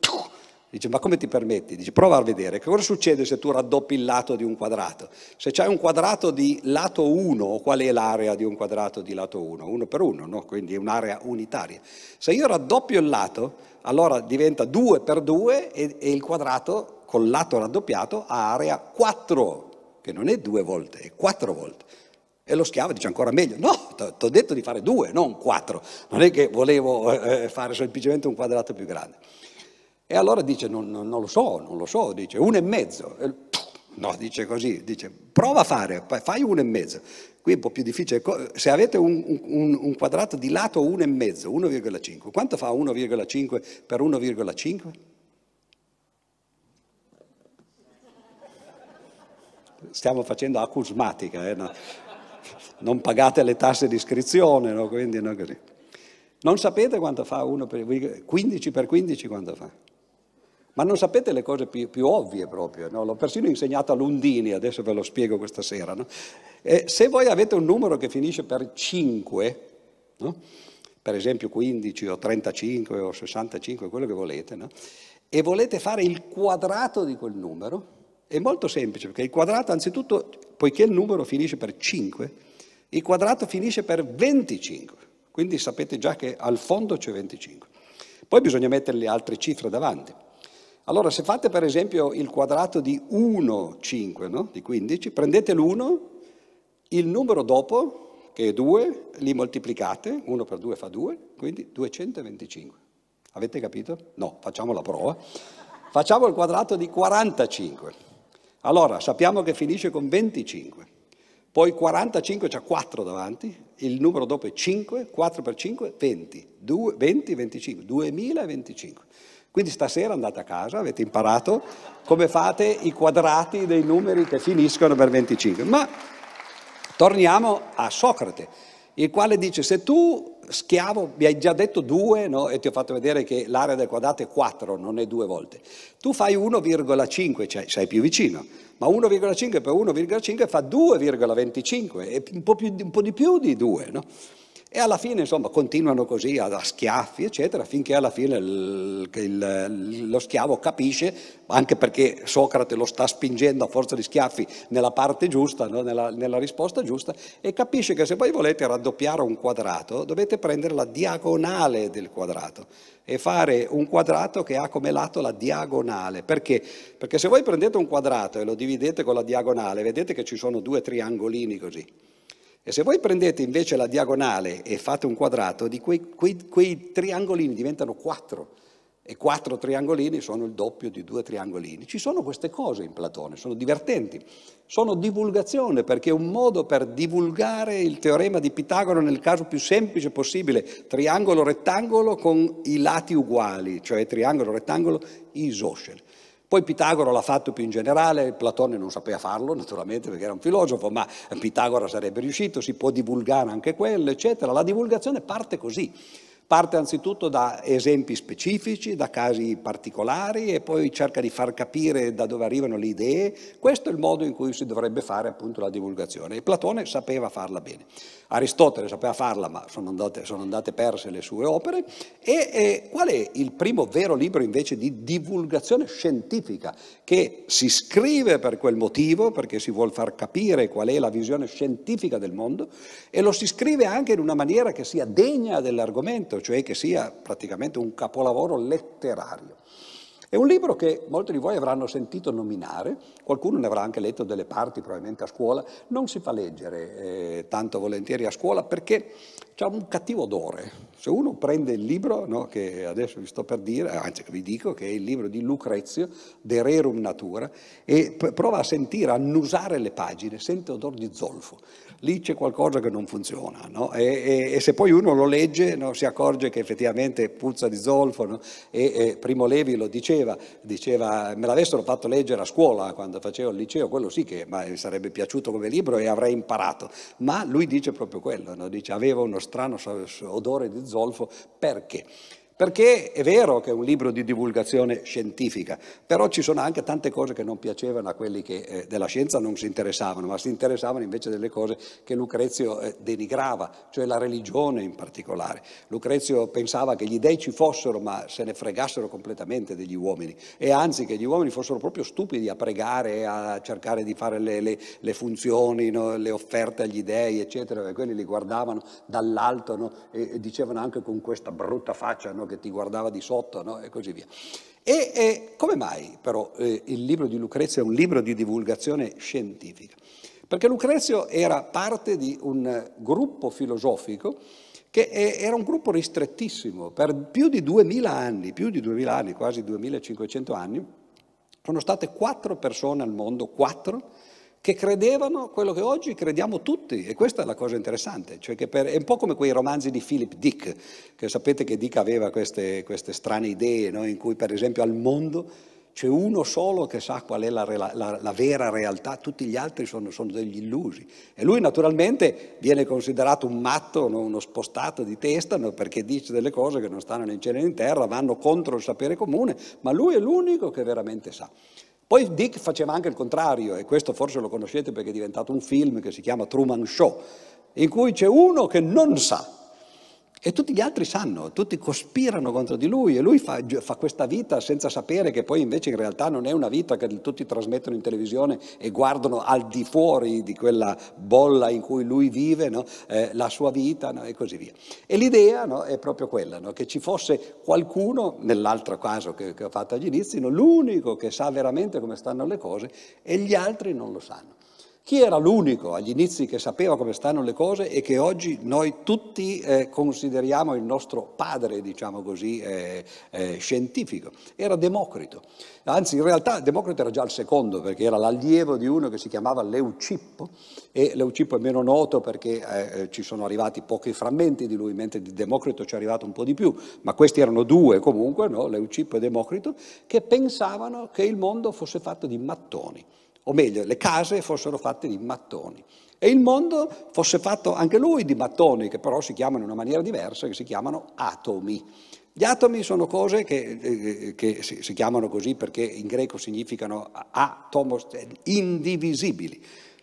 Speaker 1: Dice, ma come ti permetti? Dice, prova a vedere, che cosa succede se tu raddoppi il lato di un quadrato? Se c'è un quadrato di lato 1, qual è l'area di un quadrato di lato 1? 1 per 1, no? quindi è un'area unitaria. Se io raddoppio il lato, allora diventa 2 per 2 e, e il quadrato col lato raddoppiato ha area 4, che non è due volte, è 4 volte. E lo schiavo dice ancora meglio, no, ti ho detto di fare 2, non 4, non è che volevo eh, eh, fare semplicemente un quadrato più grande. E allora dice, non, non, non lo so, non lo so, dice uno e mezzo. E, no, dice così, dice prova a fare, fai uno e mezzo. Qui è un po' più difficile. Se avete un, un, un quadrato di lato uno e mezzo, 1,5, quanto fa 1,5 per 1,5? Stiamo facendo acusmatica, eh, no? non pagate le tasse di iscrizione, no? quindi no così. Non sapete quanto fa 1 per 15 per 15 quanto fa? Ma non sapete le cose più, più ovvie proprio, no? l'ho persino insegnato a Lundini, adesso ve lo spiego questa sera. No? Eh, se voi avete un numero che finisce per 5, no? per esempio 15 o 35 o 65, quello che volete, e volete fare il quadrato di quel numero, è molto semplice, perché il quadrato anzitutto, poiché il numero finisce per 5, il quadrato finisce per 25, quindi sapete già che al fondo c'è 25. Poi bisogna mettere le altre cifre davanti. Allora, se fate per esempio il quadrato di 1, 5, no? di 15, prendete l'1, il numero dopo, che è 2, li moltiplicate, 1 per 2 fa 2, quindi 225. Avete capito? No, facciamo la prova. Facciamo il quadrato di 45. Allora, sappiamo che finisce con 25. Poi 45 c'è 4 davanti, il numero dopo è 5, 4 per 5, 20, 2, 20, 25, 2025. Quindi stasera andate a casa, avete imparato come fate i quadrati dei numeri che finiscono per 25. Ma torniamo a Socrate, il quale dice se tu schiavo mi hai già detto due no? e ti ho fatto vedere che l'area del quadrato è 4, non è due volte, tu fai 1,5, cioè sei più vicino, ma 1,5 per 1,5 fa 2,25, è un po, più, un po' di più di 2. No? E alla fine, insomma, continuano così a, schiaffi, eccetera, finché alla fine il, il, lo schiavo capisce, anche perché Socrate lo sta spingendo a forza di schiaffi nella parte giusta, no? nella, nella risposta giusta, e capisce che se voi volete raddoppiare un quadrato, dovete prendere la diagonale del quadrato e fare un quadrato che ha come lato la diagonale. Perché? Perché se voi prendete un quadrato e lo dividete con la diagonale, vedete che ci sono due triangolini così. E se voi prendete invece la diagonale e fate un quadrato, di quei, quei, quei triangolini diventano quattro e quattro triangolini sono il doppio di due triangolini. Ci sono queste cose in Platone, sono divertenti, sono divulgazione perché è un modo per divulgare il teorema di Pitagora nel caso più semplice possibile, triangolo-rettangolo con i lati uguali, cioè triangolo-rettangolo isoscele. Poi Pitagora l'ha fatto più in generale, Platone non sapeva farlo naturalmente perché era un filosofo, ma Pitagora sarebbe riuscito, si può divulgare anche quello, eccetera. La divulgazione parte così. Parte anzitutto da esempi specifici, da casi particolari e poi cerca di far capire da dove arrivano le idee. Questo è il modo in cui si dovrebbe fare appunto la divulgazione e Platone sapeva farla bene. Aristotele sapeva farla ma sono andate, sono andate perse le sue opere e, e qual è il primo vero libro invece di divulgazione scientifica che si scrive per quel motivo, perché si vuole far capire qual è la visione scientifica del mondo e lo si scrive anche in una maniera che sia degna dell'argomento, cioè che sia praticamente un capolavoro letterario. È un libro che molti di voi avranno sentito nominare, qualcuno ne avrà anche letto delle parti probabilmente a scuola, non si fa leggere eh, tanto volentieri a scuola perché ha un cattivo odore. Se uno prende il libro, no, che adesso vi sto per dire, anzi vi dico che è il libro di Lucrezio, De Rerum Natura, e prova a sentire, a annusare le pagine, sente odore di zolfo lì c'è qualcosa che non funziona. No? E, e, e, se poi uno lo legge no, si accorge che effettivamente puzza di zolfo e, e, Primo Levi lo diceva, diceva, me l'avessero fatto leggere a scuola quando facevo il liceo, quello sì che mi sarebbe piaciuto come libro e avrei imparato, ma lui dice proprio quello, dice aveva uno strano odore di zolfo perché? Perché è vero che è un libro di divulgazione scientifica, però ci sono anche tante cose che non piacevano a quelli che eh, della scienza non si interessavano, ma si interessavano invece delle cose che Lucrezio eh, denigrava, cioè la religione in particolare. Lucrezio pensava che gli dei ci fossero, ma se ne fregassero completamente degli uomini, e anzi che gli uomini fossero proprio stupidi a pregare, a cercare di fare le, le, le funzioni, no? le offerte agli dei, eccetera, e quelli li guardavano dall'alto no? e, e, dicevano anche con questa brutta faccia no? Che ti guardava di sotto no? e così via. E, e come mai però eh, il libro di Lucrezio è un libro di divulgazione scientifica? Perché Lucrezio era parte di un gruppo filosofico che era un gruppo ristrettissimo, per più di 2000 anni, più di 2000 anni, quasi 2500 anni, sono state quattro persone al mondo, quattro, che credevano quello che oggi crediamo tutti, e questa è la cosa interessante, cioè per, è un po' come quei romanzi di Philip Dick, che sapete che Dick aveva queste, queste strane idee, no? in cui per esempio al mondo c'è uno solo che sa qual è la, la, la vera realtà, tutti gli altri sono, sono, degli illusi. E lui naturalmente viene considerato un matto, no? uno spostato di testa, no? perché dice delle cose che non stanno né in cielo né in terra, vanno contro il sapere comune, ma lui è l'unico che veramente sa. Poi Dick faceva anche il contrario, e questo forse lo conoscete perché è diventato un film che si chiama Truman Show, in cui c'è uno che non sa e tutti gli altri sanno, tutti cospirano contro di lui e lui fa, fa, questa vita senza sapere che poi invece in realtà non è una vita che tutti trasmettono in televisione e guardano al di fuori di quella bolla in cui lui vive, no? eh, la sua vita no? e così via. E l'idea no? è proprio quella, che ci fosse qualcuno, nell'altro caso che, che ho fatto agli inizi, l'unico che sa veramente come stanno le cose e gli altri non lo sanno. Chi era l'unico agli inizi che sapeva come stanno le cose e che oggi noi tutti eh, consideriamo il nostro padre, diciamo così, eh, eh, scientifico? Era Democrito. Anzi, in realtà Democrito era già il secondo, perché era l'allievo di uno che si chiamava Leucippo, e Leucippo è meno noto perché eh, eh, ci sono arrivati pochi frammenti di lui, mentre di Democrito ci è arrivato un po' di più, ma questi erano due comunque, no? Leucippo e Democrito, che pensavano che il mondo fosse fatto di mattoni o meglio, le case fossero fatte di mattoni. E il mondo fosse fatto anche lui di mattoni, che però si chiamano in una maniera diversa, che si chiamano atomi. Gli atomi sono cose che, eh, che si, si, chiamano così perché in greco significano atomos, indivisibili.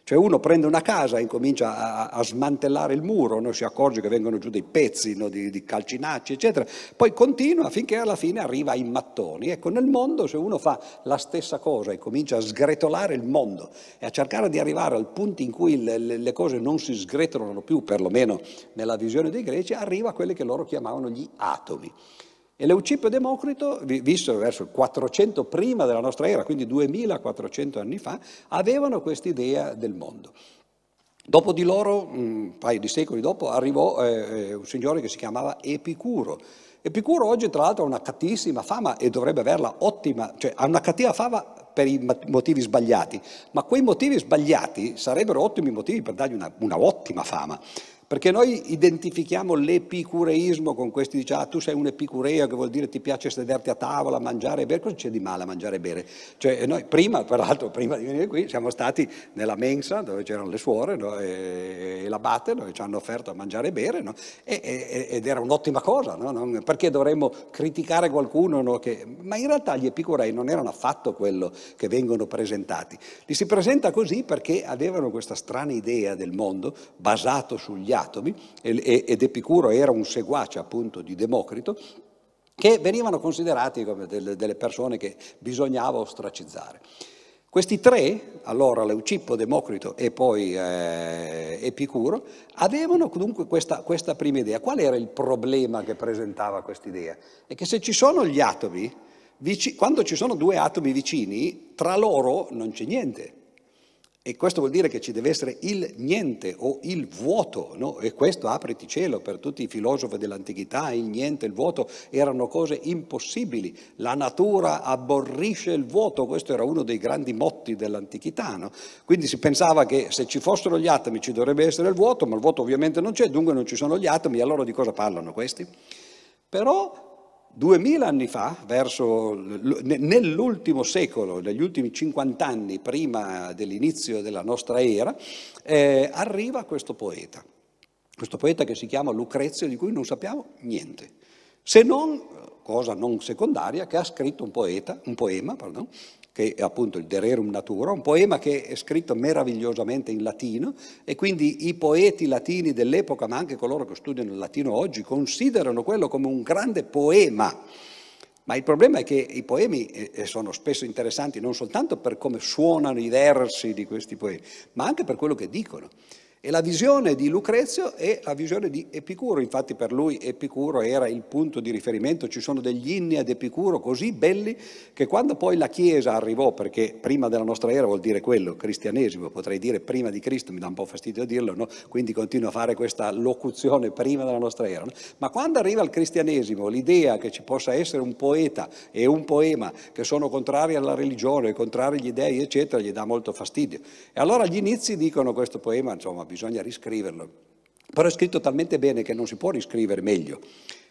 Speaker 1: Cioè uno prende una casa e incomincia a, a smantellare il muro, no? si accorge che vengono giù dei pezzi no? di, di, calcinacci, eccetera, poi continua finché alla fine arriva ai mattoni. Ecco, nel mondo se uno fa la stessa cosa e comincia a sgretolare il mondo e a cercare di arrivare al punto in cui le, le, le cose non si sgretolano più, perlomeno nella visione dei greci, arriva a quelli che loro chiamavano gli atomi. E Leucipio e Democrito, visto verso il 400 prima della nostra era, quindi 2400 anni fa, avevano quest'idea del mondo. Dopo di loro, un paio di secoli dopo, arrivò eh, un signore che si chiamava Epicuro. Epicuro oggi tra l'altro ha una cattivissima fama e dovrebbe averla ottima, cioè ha una cattiva fama per i motivi sbagliati, ma quei motivi sbagliati sarebbero ottimi motivi per dargli una, una ottima fama. Perché noi identifichiamo l'epicureismo con questi, dice, ah, tu sei un epicureo, che vuol dire ti piace sederti a tavola, mangiare e bere, cosa c'è di male a mangiare e bere? Cioè, noi prima, peraltro, prima di venire qui, siamo stati nella mensa dove c'erano le suore no? e, e l'abate dove ci hanno offerto a mangiare e bere, no? e, e, ed era un'ottima cosa, no? non, perché dovremmo criticare qualcuno che... Ma in realtà gli epicurei non erano affatto quello che vengono presentati. Li si presenta così perché avevano questa strana idea del mondo basato sugli atomi, ed Epicuro era un seguace appunto di Democrito, che venivano considerati come delle, persone che bisognava ostracizzare. Questi tre, allora Leucippo, Democrito e poi eh, Epicuro, avevano comunque questa, questa, prima idea. Qual era il problema che presentava questa idea? È che se ci sono gli atomi, vici, quando ci sono due atomi vicini, tra loro non c'è niente. E questo vuol dire che ci deve essere il niente o il vuoto, no? e questo apriti cielo per tutti i filosofi dell'antichità, il niente il vuoto erano cose impossibili, la natura aborrisce il vuoto, questo era uno dei grandi motti dell'antichità, no? quindi si pensava che se ci fossero gli atomi ci dovrebbe essere il vuoto, ma il vuoto ovviamente non c'è, dunque non ci sono gli atomi, allora di cosa parlano questi? Però Duemila anni fa, verso, nell'ultimo secolo, negli ultimi 50 anni prima dell'inizio della nostra era, eh, arriva questo poeta, questo poeta che si chiama Lucrezio, di cui non sappiamo niente, se non cosa non secondaria, che ha scritto un poeta, un poema, pardon, che è appunto il De Rerum Natura, un poema che è scritto meravigliosamente in latino e quindi i poeti latini dell'epoca, ma anche coloro che studiano il latino oggi, considerano quello come un grande poema. Ma il problema è che i poemi eh, eh, sono spesso interessanti non soltanto per come suonano i versi di questi poemi, ma anche per quello che dicono. E la visione di Lucrezio è la visione di Epicuro, infatti per lui Epicuro era il punto di riferimento, ci sono degli inni ad Epicuro così belli che quando poi la Chiesa arrivò, perché prima della nostra era vuol dire quello, cristianesimo, potrei dire prima di Cristo, mi dà un po' fastidio dirlo, no? quindi continuo a fare questa locuzione prima della nostra era, no? ma quando arriva il cristianesimo l'idea che ci possa essere un poeta e un poema che sono contrari alla religione, contrari agli dei, eccetera, gli dà molto fastidio. E allora agli inizi dicono questo poema, insomma, bisogna riscriverlo. Però è scritto talmente bene che non si può riscrivere meglio.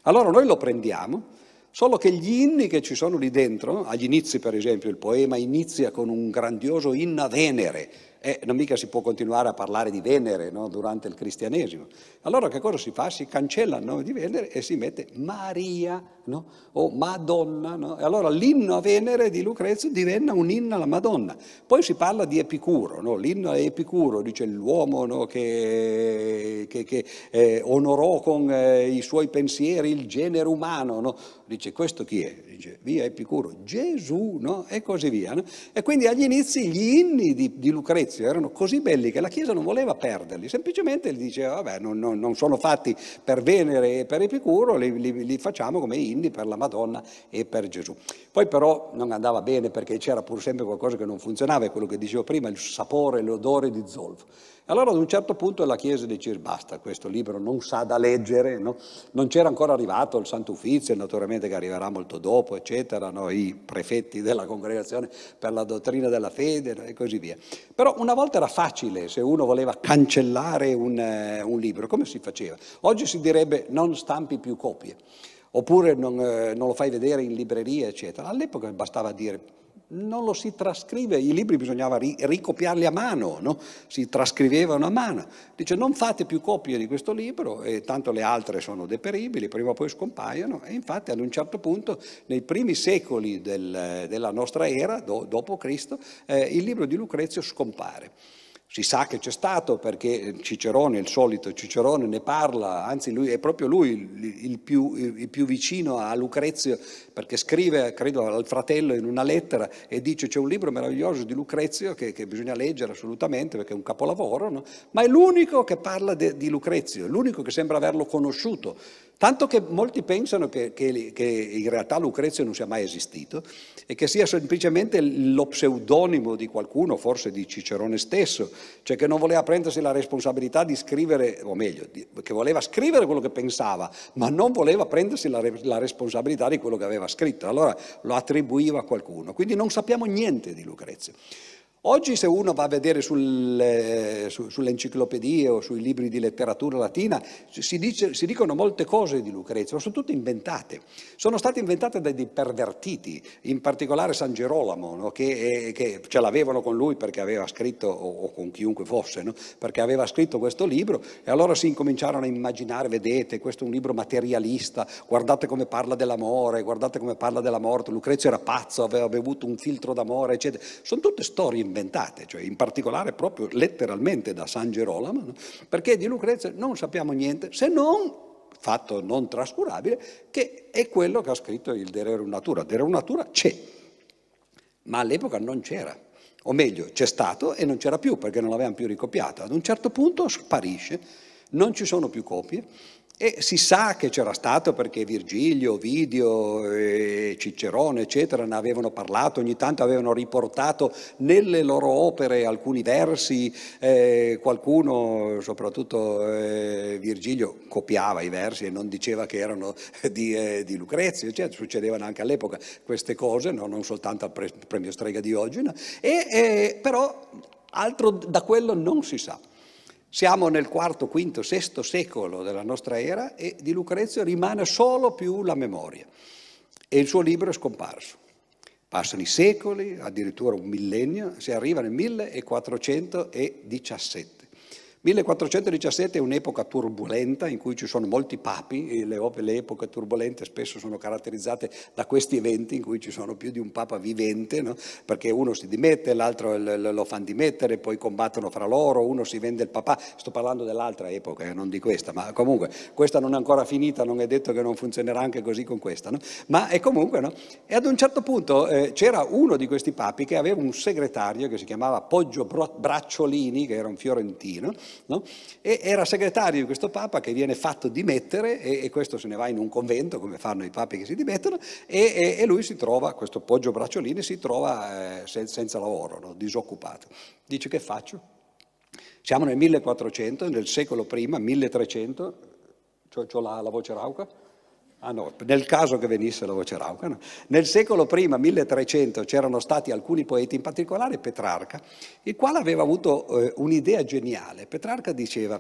Speaker 1: Allora noi lo prendiamo, solo che gli inni che ci sono lì dentro, agli inizi per esempio, il poema inizia con un grandioso inna Venere, e non mica si può continuare a parlare di Venere no, durante il cristianesimo. Allora che cosa si fa? Si cancella il nome di Venere e si mette Maria no? o Madonna. No? E allora l'inno a Venere di Lucrezio divenne un inno alla Madonna. Poi si parla di Epicuro, l'inno a Epicuro, dice l'uomo che, che, che eh, onorò con eh, i suoi pensieri il genere umano. Dice questo chi è? Dice via Epicuro, Gesù e così via. E quindi agli inizi gli inni di, di Lucrezio erano così belli che la Chiesa non voleva perderli, semplicemente gli diceva vabbè non, non, non sono fatti per Venere e per Epicuro, li, li, li, facciamo come inni per la Madonna e per Gesù. Poi però non andava bene perché c'era pur sempre qualcosa che non funzionava, è quello che dicevo prima, il sapore, l'odore di zolfo. Allora ad un certo punto la Chiesa dice basta, questo libro non sa da leggere, no? non c'era ancora arrivato il Santo Uffizio, naturalmente che arriverà molto dopo, eccetera, no? i prefetti della congregazione per la dottrina della fede no? e così via. Però una volta era facile se uno voleva cancellare un, eh, un libro, come si faceva? Oggi si direbbe non stampi più copie oppure non, eh, non, lo fai vedere in libreria, eccetera. All'epoca bastava dire non lo si trascrive, i libri bisognava ri, ricopiarli a mano, no? si trascrivevano a mano. Dice non fate più copie di questo libro, e tanto le altre sono deperibili, prima o poi scompaiono, e infatti ad un certo punto, nei primi secoli del, della nostra era, do, dopo Cristo, eh, il libro di Lucrezio scompare. Si sa che c'è stato perché Cicerone, il solito Cicerone, ne parla, anzi lui, è proprio lui il, più, il, più, vicino a Lucrezio perché scrive, credo, al fratello in una lettera e dice c'è un libro meraviglioso di Lucrezio che, che bisogna leggere assolutamente perché è un capolavoro, no? ma è l'unico che parla de, di Lucrezio, è l'unico che sembra averlo conosciuto. Tanto che molti pensano che, che, che, in realtà Lucrezio non sia mai esistito e che sia semplicemente lo pseudonimo di qualcuno, forse di Cicerone stesso, cioè che non voleva prendersi la responsabilità di scrivere, o meglio, che voleva scrivere quello che pensava, ma non voleva prendersi la, la responsabilità di quello che aveva scritto. Allora lo attribuiva a qualcuno. Quindi non sappiamo niente di Lucrezio. Oggi se uno va a vedere sul, su, sulle enciclopedie o sui libri di letteratura latina si, dice, si, dicono molte cose di Lucrezio, ma sono tutte inventate. Sono state inventate da dei pervertiti, in particolare San Gerolamo, no? che, che, ce l'avevano con lui perché aveva scritto, o, o con chiunque fosse, no? perché aveva scritto questo libro e allora si incominciarono a immaginare, vedete, questo è un libro materialista, guardate come parla dell'amore, guardate come parla della morte, Lucrezio era pazzo, aveva bevuto un filtro d'amore, eccetera. Sono tutte storie inventate, cioè in particolare proprio letteralmente da San Gerolamo, no? perché di Lucrezia non sappiamo niente se non, fatto non trascurabile, che è quello che ha scritto il De Rerum Natura. De Rerum Natura c'è, ma all'epoca non c'era. O meglio, c'è stato e non c'era più perché non l'avevano più ricopiato. Ad un certo punto sparisce, non ci sono più copie e si sa che c'era stato perché Virgilio, Ovidio, Cicerone, eccetera, ne avevano parlato, ogni tanto avevano riportato nelle loro opere alcuni versi, eh, qualcuno, soprattutto eh, Virgilio, copiava i versi e non diceva che erano di, eh, di Lucrezio, eccetera. succedevano anche all'epoca queste cose, no? non soltanto al premio Strega di oggi, no? e, eh, però altro da quello non si sa. Siamo nel quarto, quinto, sesto secolo della nostra era e di Lucrezio rimane solo più la memoria e il suo libro è scomparso. Passano i secoli, addirittura un millennio, si arriva nel 1417. 1417 è un'epoca turbolenta in cui ci sono molti papi, le, le, epoche turbolente spesso sono caratterizzate da questi eventi in cui ci sono più di un papa vivente, no? perché uno si dimette, l'altro lo fanno dimettere, poi combattono fra loro, uno si vende il papà, sto parlando dell'altra epoca, eh, non di questa, ma comunque questa non è ancora finita, non è detto che non funzionerà anche così con questa, no? ma è comunque, no? e ad un certo punto eh, c'era uno di questi papi che aveva un segretario che si chiamava Poggio Bracciolini, che era un fiorentino, no? e era segretario di questo Papa che viene fatto dimettere e, e, questo se ne va in un convento, come fanno i papi che si dimettono, e, e, lui si trova, questo Poggio Bracciolini, si trova eh, sen, senza lavoro, no? disoccupato. Dice che faccio? Siamo nel 1400, nel secolo prima, 1300, ho la, la voce rauca? Ah no, nel caso che venisse la voce rauca. No? Nel secolo prima, 1300, c'erano stati alcuni poeti, in particolare Petrarca, il quale aveva avuto eh, un'idea geniale. Petrarca diceva,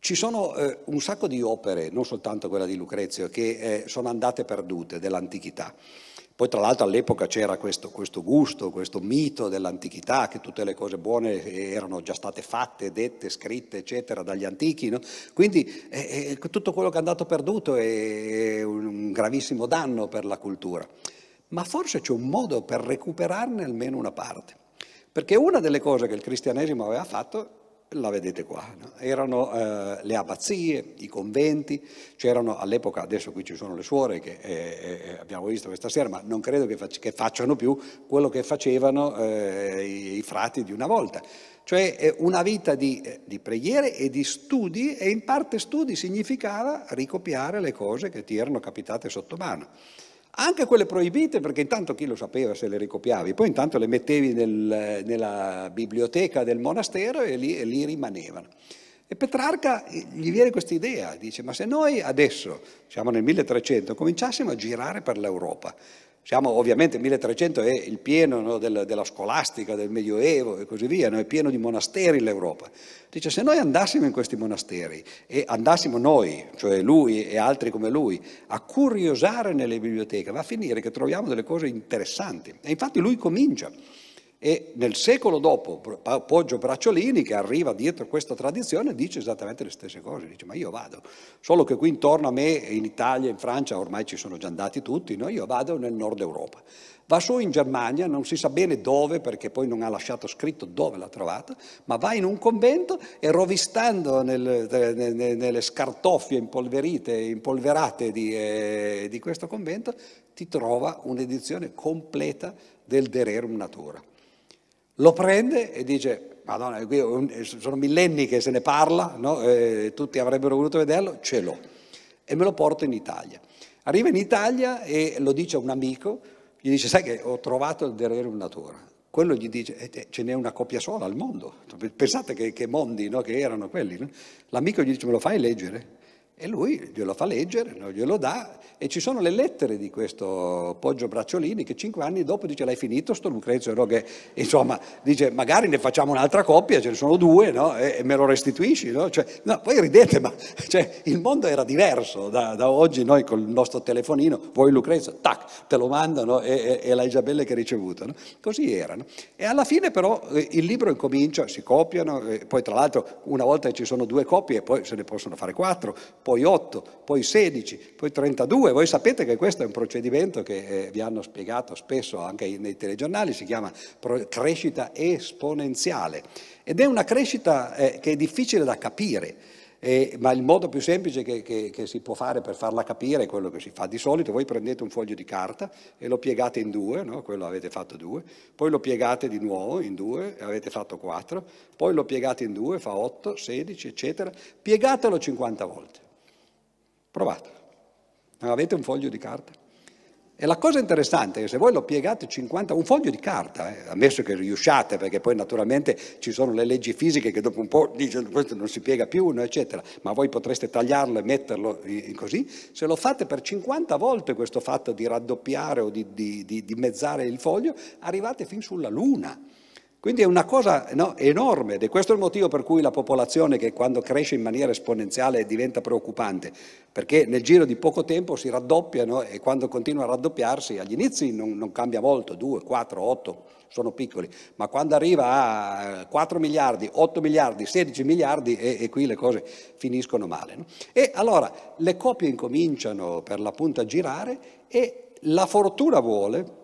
Speaker 1: ci sono eh, un sacco di opere, non soltanto quella di Lucrezio, che eh, sono andate perdute dell'antichità. Poi tra l'altro all'epoca c'era questo, questo, gusto, questo mito dell'antichità, che tutte le cose buone erano già state fatte, dette, scritte, eccetera, dagli antichi. No? Quindi eh, tutto quello che è andato perduto è un gravissimo danno per la cultura. Ma forse c'è un modo per recuperarne almeno una parte. Perché una delle cose che il cristianesimo aveva fatto la vedete qua, no? erano eh, le abbazie, i conventi, c'erano all'epoca, adesso qui ci sono le suore che eh, eh, abbiamo visto questa sera, ma non credo che, fac- che facciano più quello che facevano eh, i, i, frati di una volta, cioè eh, una vita di, eh, di preghiere e di studi e in parte studi significava ricopiare le cose che ti erano capitate sotto mano. Anche quelle proibite, perché intanto chi lo sapeva se le ricopiavi, poi intanto le mettevi nel, nella biblioteca del monastero e lì, e lì rimanevano. E Petrarca gli viene questa idea, dice, ma se noi adesso, siamo nel 1300, cominciassimo a girare per l'Europa, siamo ovviamente 1300 è il pieno no, del, della scolastica, del Medioevo e così via, no? è pieno di monasteri l'Europa. Dice se noi andassimo in questi monasteri e andassimo noi, cioè lui e altri come lui, a curiosare nelle biblioteche, va a finire che troviamo delle cose interessanti. E infatti lui comincia. E nel secolo dopo Poggio Bracciolini, che arriva dietro questa tradizione, dice esattamente le stesse cose, dice ma io vado, solo che qui intorno a me, in Italia, in Francia, ormai ci sono già andati tutti, no? io vado nel nord Europa. Va su in Germania, non si sa bene dove, perché poi non ha lasciato scritto dove l'ha trovato, ma va in un convento e rovistando nel, nel, nelle scartoffie impolverite, impolverate di, eh, di questo convento, ti trova un'edizione completa del De Rerum Natura. Lo prende e dice, Madonna, sono millenni che se ne parla, no? eh, tutti avrebbero voluto vederlo, ce l'ho. E me lo porto in Italia. Arriva in Italia e lo dice a un amico, gli dice, sai che ho trovato il Dererum Natura. Quello gli dice, eh, ce n'è una coppia sola al mondo. Pensate che, che mondi no? che erano quelli. No? L'amico gli dice, me lo fai leggere? E lui glielo fa leggere, glielo dà e ci sono le lettere di questo Poggio Bracciolini che cinque anni dopo dice l'hai finito sto Lucrezio, no? che insomma dice magari ne facciamo un'altra coppia, ce ne sono due no? e, e, me lo restituisci. No? Cioè, poi ridete, ma cioè, il mondo era diverso da, da, oggi noi con il nostro telefonino, vuoi Lucrezio, tac, te lo mandano e, e, e l'hai già bella che hai ricevuto. Così erano. E alla fine però eh, il libro incomincia, si copiano, poi tra l'altro una volta ci sono due coppie poi se ne possono fare quattro, poi 8, poi 16, poi 32. Voi sapete che questo è un procedimento che eh, vi hanno spiegato spesso anche nei telegiornali, si chiama crescita esponenziale ed è una crescita eh, che è difficile da capire. Eh, ma il modo più semplice che, che, che, si può fare per farla capire è quello che si fa. Di solito voi prendete un foglio di carta e lo piegate in due, no? quello avete fatto due, poi lo piegate di nuovo in due e avete fatto quattro, poi lo piegate in due, fa otto, sedici, eccetera. Piegatelo 50 volte. Provate. Avete un foglio di carta? E la cosa interessante è che se voi lo piegate 50, un foglio di carta, eh, ammesso che riusciate, perché poi naturalmente ci sono le leggi fisiche che dopo un po' dicono questo non si piega più, no, eccetera, ma voi potreste tagliarlo e metterlo in così, se lo fate per 50 volte questo fatto di raddoppiare o di, di, di dimezzare il foglio, arrivate fin sulla Luna. Quindi è una cosa no, enorme ed è questo il motivo per cui la popolazione che quando cresce in maniera esponenziale diventa preoccupante, perché nel giro di poco tempo si raddoppia no, e quando continua a raddoppiarsi agli inizi non, non cambia molto, 2, 4, 8, sono piccoli, ma quando arriva a 4 miliardi, 8 miliardi, 16 miliardi e, e qui le cose finiscono male. No? E allora le coppie incominciano per l'appunto a girare e la fortuna vuole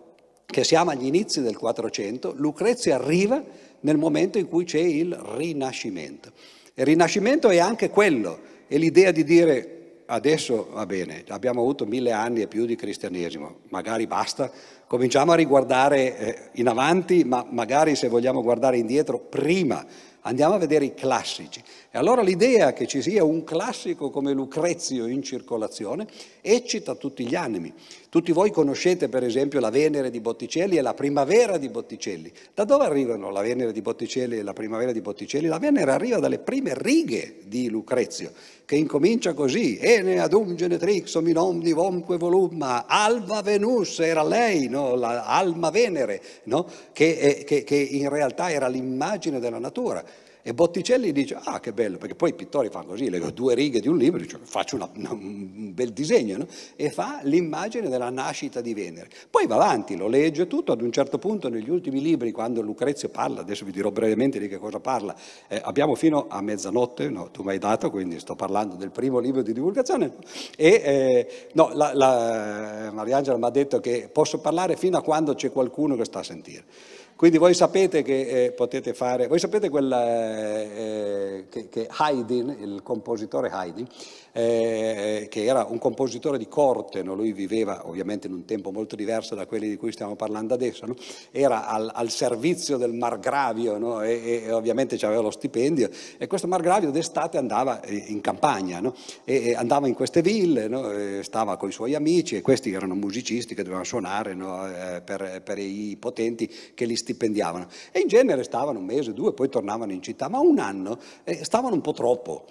Speaker 1: che siamo agli inizi del 400, Lucrezia arriva nel momento in cui c'è il Rinascimento. Il Rinascimento è anche quello, è l'idea di dire adesso va bene, abbiamo avuto mille anni e più di cristianesimo, magari basta, cominciamo a riguardare eh, in avanti, ma magari se vogliamo guardare indietro prima Andiamo a vedere i classici. E allora l'idea che ci sia un classico come Lucrezio in circolazione eccita tutti gli animi. Tutti voi conoscete per esempio la Venere di Botticelli e la Primavera di Botticelli. Da dove arrivano la Venere di Botticelli e la Primavera di Botticelli? La Venere arriva dalle prime righe di Lucrezio, che incomincia così, Ene adum genetrix ominom divomque volumma, Alba Venus era lei, no? la Alma Venere, no? che, che, che in realtà era l'immagine della natura. E Botticelli dice, ah che bello, perché poi i pittori fanno così, leggo due righe di un libro, dice, faccio una, una, un bel disegno, no? e fa l'immagine della nascita di Venere. Poi va avanti, lo legge tutto, ad un certo punto negli ultimi libri, quando Lucrezio parla, adesso vi dirò brevemente di che cosa parla, eh, abbiamo fino a mezzanotte, no, tu mi hai dato, quindi sto parlando del primo libro di divulgazione, e eh, no, la, la, Mariangela mi ha detto che posso parlare fino a quando c'è qualcuno che sta a sentire. Quindi voi sapete che eh, potete fare, voi sapete quella, eh, che, che Haydn, il compositore Haydn, eh, che era un compositore di corte, no? lui viveva ovviamente in un tempo molto diverso da quelli di cui stiamo parlando adesso, no? era al, al, servizio del margravio no? e, e, ovviamente aveva lo stipendio e questo margravio d'estate andava eh, in campagna e, e, andava in queste ville, stava con i suoi amici e questi erano musicisti che dovevano suonare eh, per, per i potenti che li stipendiavano stipendiavano e in genere stavano un mese, due, poi tornavano in città, ma un anno eh, stavano un po' troppo.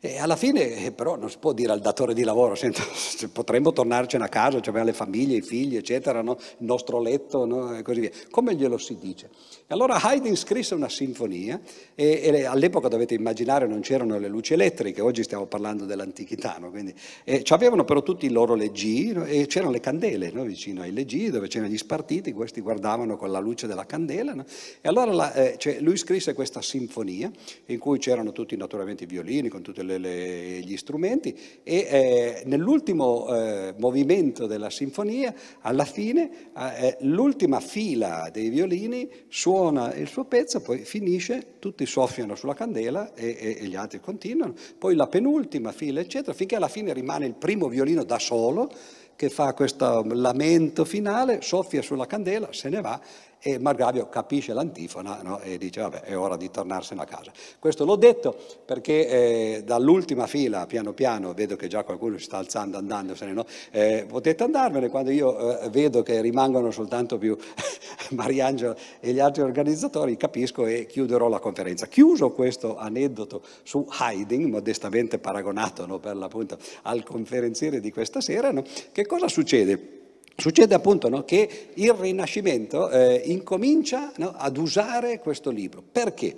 Speaker 1: E alla fine eh, però non si può dire al datore di lavoro, senta, potremmo tornarcene a casa, cioè le famiglie, i figli, eccetera, no? il nostro letto no? e così via. Come glielo si dice? E allora Haydn scrisse una sinfonia e, e, all'epoca dovete immaginare non c'erano le luci elettriche, oggi stiamo parlando dell'antichità, no? Quindi, e avevano però tutti i loro leggii e c'erano le candele vicino ai leggii dove c'erano gli spartiti, questi guardavano con la luce della candela. E allora la, eh, cioè, lui scrisse questa sinfonia in cui c'erano tutti naturalmente i violini con tutte le le, le, gli strumenti e eh, nell'ultimo eh, movimento della sinfonia, alla fine, eh, l'ultima fila dei violini suona il suo pezzo, poi finisce, tutti soffiano sulla candela e, e, e gli altri continuano, poi la penultima fila, eccetera, finché alla fine rimane il primo violino da solo che fa questo lamento finale, soffia sulla candela, se ne va e Margravio capisce l'antifona no? e dice vabbè è ora di tornarsene a casa. Questo l'ho detto perché eh, dall'ultima fila piano piano vedo che già qualcuno si sta alzando andandosene, no? eh, potete andarvene quando io eh, vedo che rimangono soltanto più Mariangelo e gli altri organizzatori capisco e chiuderò la conferenza. Chiuso questo aneddoto su Haydn, modestamente paragonato no, per l'appunto al conferenziere di questa sera, che cosa succede? Succede appunto no, che il Rinascimento eh, incomincia no, ad usare questo libro. Perché?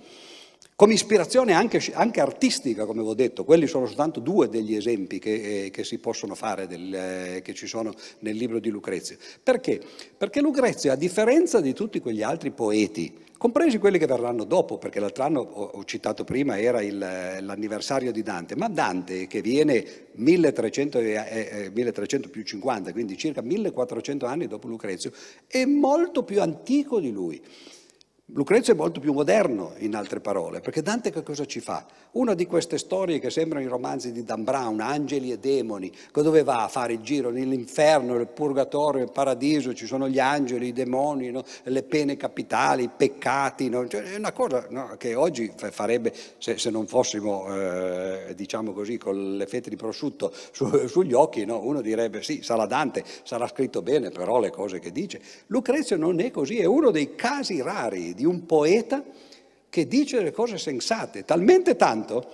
Speaker 1: Come ispirazione anche, anche, artistica, come avevo detto, quelli sono soltanto due degli esempi che, eh, che si possono fare, del, eh, che ci sono nel libro di Lucrezio. Perché? Perché Lucrezio, a differenza di tutti quegli altri poeti compresi quelli che verranno dopo, perché l'altro anno ho, citato prima era il, l'anniversario di Dante, ma Dante che viene 1300, eh, 1300 più 50, quindi circa 1400 anni dopo Lucrezio, è molto più antico di lui. Lucrezio è molto più moderno, in altre parole, perché Dante che cosa ci fa? Una di queste storie che sembrano i romanzi di Dan Brown, angeli e demoni, dove va a fare il giro nell'inferno, nel purgatorio, nel paradiso, ci sono gli angeli, i demoni, no? le pene capitali, i peccati, no? cioè, è una cosa no? che oggi farebbe, se, se non fossimo, eh, diciamo così, con le fette di prosciutto su, sugli occhi, uno direbbe sì, sarà Dante, sarà scritto bene, però le cose che dice. Lucrezio non è così, è uno dei casi rari di un poeta che dice le cose sensate, talmente tanto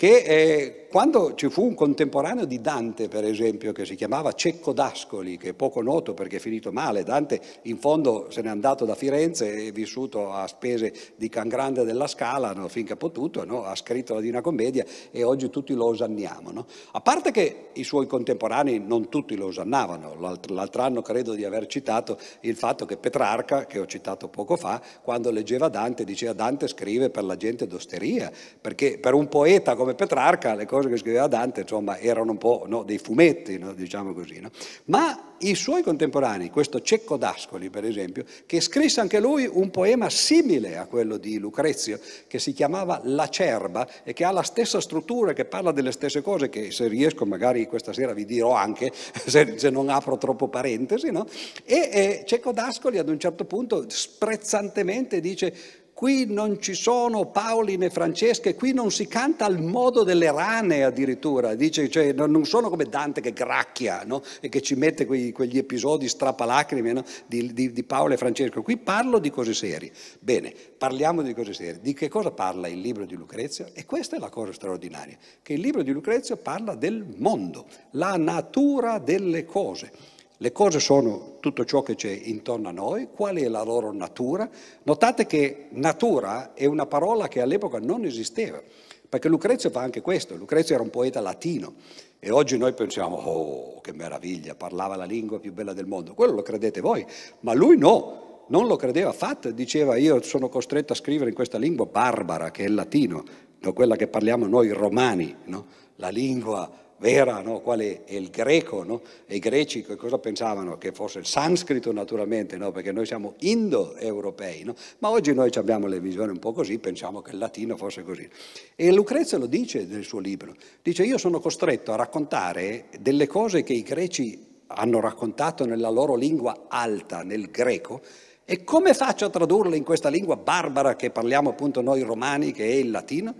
Speaker 1: che eh, quando ci fu un contemporaneo di Dante, per esempio, che si chiamava Cecco d'Ascoli, che è poco noto perché è finito male, Dante in fondo se n'è andato da Firenze e vissuto a spese di Can Grande della Scala no, finché ha potuto, no? ha scritto la Divina Commedia e oggi tutti lo osanniamo. No? A parte che i suoi contemporanei non tutti lo osannavano, l'altro anno credo di aver citato il fatto che Petrarca, che ho citato poco fa, quando leggeva Dante diceva Dante scrive per la gente d'osteria, perché per un poeta come come Petrarca, le cose che scriveva Dante, insomma, erano un po' no, dei fumetti, no, diciamo così. No? Ma i suoi contemporanei, questo Cecco d'Ascoli, per esempio, che scrisse anche lui un poema simile a quello di Lucrezio, che si chiamava La Cerba e che ha la stessa struttura, che parla delle stesse cose, che se riesco magari questa sera vi dirò anche, se, se non apro troppo parentesi? E, e Cecco d'Ascoli ad un certo punto sprezzantemente dice Qui non ci sono Paoli né Francesche, qui non si canta al modo delle rane addirittura, dice, cioè, non sono come Dante che gracchia no? e che ci mette quei, quegli episodi strappalacrime no? di, di, di, Paolo e Francesco, qui parlo di cose serie. Bene, parliamo di cose serie. Di che cosa parla il libro di Lucrezio? E questa è la cosa straordinaria, che il libro di Lucrezio parla del mondo, la natura delle cose. Le cose sono tutto ciò che c'è intorno a noi, qual è la loro natura. Notate che natura è una parola che all'epoca non esisteva, perché Lucrezio fa anche questo, Lucrezio era un poeta latino e oggi noi pensiamo, oh che meraviglia, parlava la lingua più bella del mondo, quello lo credete voi, ma lui no, non lo credeva affatto, diceva io sono costretto a scrivere in questa lingua barbara che è il latino, no? quella che parliamo noi romani, no? la lingua vera, no? quale è il greco, no? e i greci che cosa pensavano? Che fosse il sanscrito naturalmente, no? perché noi siamo indoeuropei, no? ma oggi noi abbiamo le visioni un po' così, pensiamo che il latino fosse così. E Lucrezia lo dice nel suo libro, dice io sono costretto a raccontare delle cose che i greci hanno raccontato nella loro lingua alta, nel greco, e come faccio a tradurle in questa lingua barbara che parliamo appunto noi romani, che è il latino?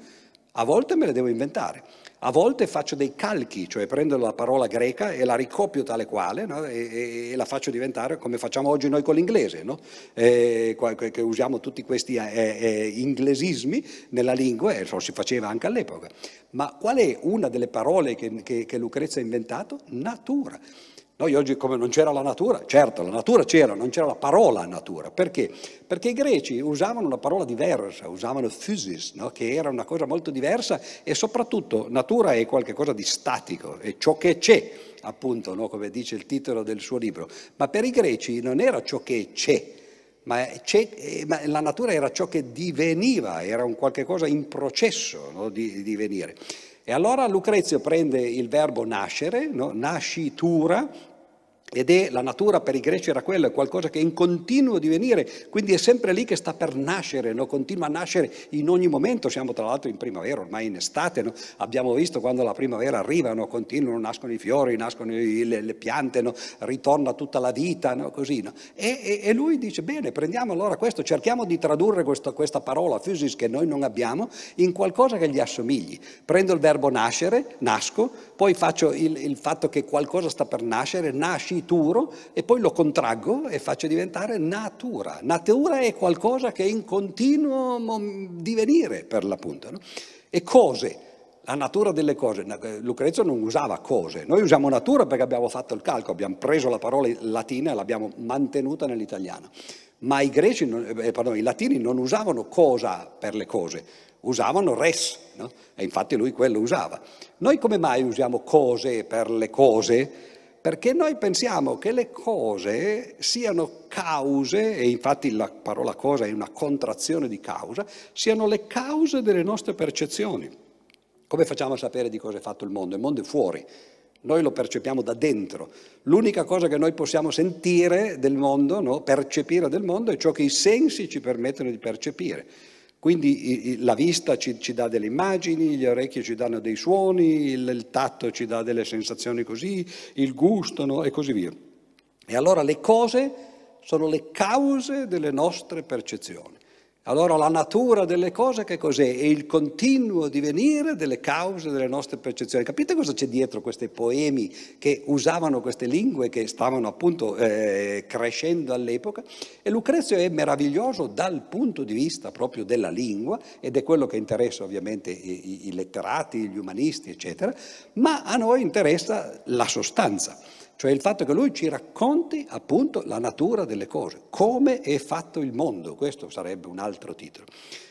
Speaker 1: A volte me le devo inventare. A volte faccio dei calchi, cioè prendo la parola greca e la ricopio tale quale no? e, e, la faccio diventare come facciamo oggi noi con l'inglese, no? eh, che usiamo tutti questi eh, eh, inglesismi nella lingua e lo si faceva anche all'epoca. Ma qual è una delle parole che, che, che Lucrezia ha inventato? Natura. Noi oggi come non c'era la natura, certo la natura c'era, non c'era la parola natura. Perché? Perché i greci usavano una parola diversa, usavano physis, no? che era una cosa molto diversa e soprattutto natura è qualcosa di statico, è ciò che c'è, appunto, no? come dice il titolo del suo libro. Ma per i greci non era ciò che c'è, ma, eh, ma la natura era ciò che diveniva, era un qualche cosa in processo no? di, di venire. E allora Lucrezio prende il verbo nascere, no? nascitura, ed è la natura per i greci era quella, è qualcosa che è in continuo divenire, quindi è sempre lì che sta per nascere, no? continua a nascere in ogni momento. Siamo tra l'altro in primavera, ormai in estate, no? abbiamo visto quando la primavera arriva, no? continuano, nascono i fiori, nascono le, le, piante, ritorna tutta la vita, così. E, e, e, lui dice, bene, prendiamo allora questo, cerchiamo di tradurre questo, questa parola, physis, che noi non abbiamo, in qualcosa che gli assomigli. Prendo il verbo nascere, nasco, poi faccio il, il fatto che qualcosa sta per nascere, nasci trituro e poi lo contraggo e faccio diventare natura. Natura è qualcosa che è in continuo divenire per l'appunto. No? E cose, la natura delle cose. Lucrezio non usava cose, noi usiamo natura perché abbiamo fatto il calco, abbiamo preso la parola latina e l'abbiamo mantenuta nell'italiano. Ma i greci, eh, pardon, i latini non usavano cosa per le cose, usavano res, no? e infatti lui quello usava. Noi come mai usiamo cose per le cose? Perché noi pensiamo che le cose siano cause, e infatti la parola cosa è una contrazione di causa, siano le cause delle nostre percezioni. Come facciamo a sapere di cosa è fatto il mondo? Il mondo è fuori, noi lo percepiamo da dentro. L'unica cosa che noi possiamo sentire del mondo, no? percepire del mondo, è ciò che i sensi ci permettono di percepire. Quindi la vista ci, ci, dà delle immagini, gli orecchi ci danno dei suoni, il, il tatto ci dà delle sensazioni così, il gusto no? e così via. E allora le cose sono le cause delle nostre percezioni. Allora la natura delle cose che cos'è? È il continuo divenire delle cause delle nostre percezioni. Capite cosa c'è dietro questi poemi che usavano queste lingue che stavano appunto eh, crescendo all'epoca? E Lucrezio è meraviglioso dal punto di vista proprio della lingua ed è quello che interessa ovviamente i, i letterati, gli umanisti, eccetera, ma a noi interessa la sostanza cioè il fatto che lui ci racconti appunto la natura delle cose, come è fatto il mondo, questo sarebbe un altro titolo.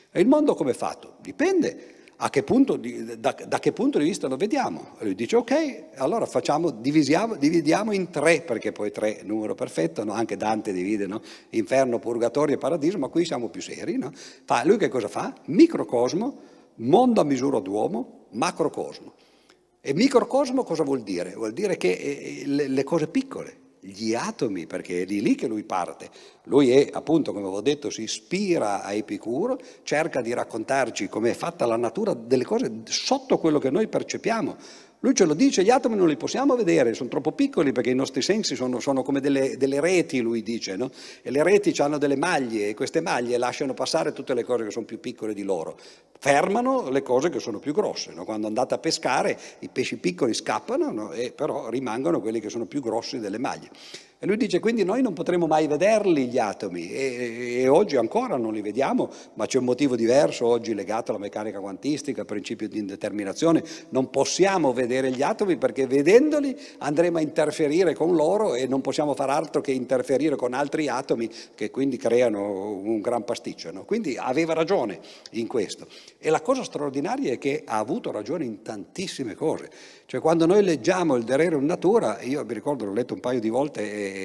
Speaker 1: E il mondo come è fatto? Dipende che di, da, da, che punto di vista lo vediamo. Lui dice ok, allora facciamo, dividiamo in tre, perché poi tre è numero perfetto, no? anche Dante divide no? inferno, purgatorio e paradiso, ma qui siamo più seri. No? Fa, lui che cosa fa? Microcosmo, mondo a misura d'uomo, macrocosmo. E microcosmo cosa vuol dire? Vuol dire che eh, le, le cose piccole, gli atomi, perché è di lì che lui parte. Lui è, appunto, come avevo detto, si ispira a Epicuro, cerca di raccontarci come è fatta la natura delle cose sotto quello che noi percepiamo. Lui ce lo dice, gli atomi non li possiamo vedere, sono troppo piccoli perché i nostri sensi sono, sono come delle, delle, reti, lui dice, no? e le reti hanno delle maglie e queste maglie lasciano passare tutte le cose che sono più piccole di loro, fermano le cose che sono più grosse. No? Quando andate a pescare i pesci piccoli scappano, no? e però rimangono quelli che sono più grossi delle maglie. E lui dice quindi noi non potremo mai vederli gli atomi e, e, oggi ancora non li vediamo, ma c'è un motivo diverso oggi legato alla meccanica quantistica, al principio di indeterminazione. Non possiamo vedere gli atomi perché vedendoli andremo a interferire con loro e non possiamo far altro che interferire con altri atomi che quindi creano un gran pasticcio. No? Quindi aveva ragione in questo. E la cosa straordinaria è che ha avuto ragione in tantissime cose. Cioè quando noi leggiamo il Dererum Natura, io mi ricordo, l'ho letto un paio di volte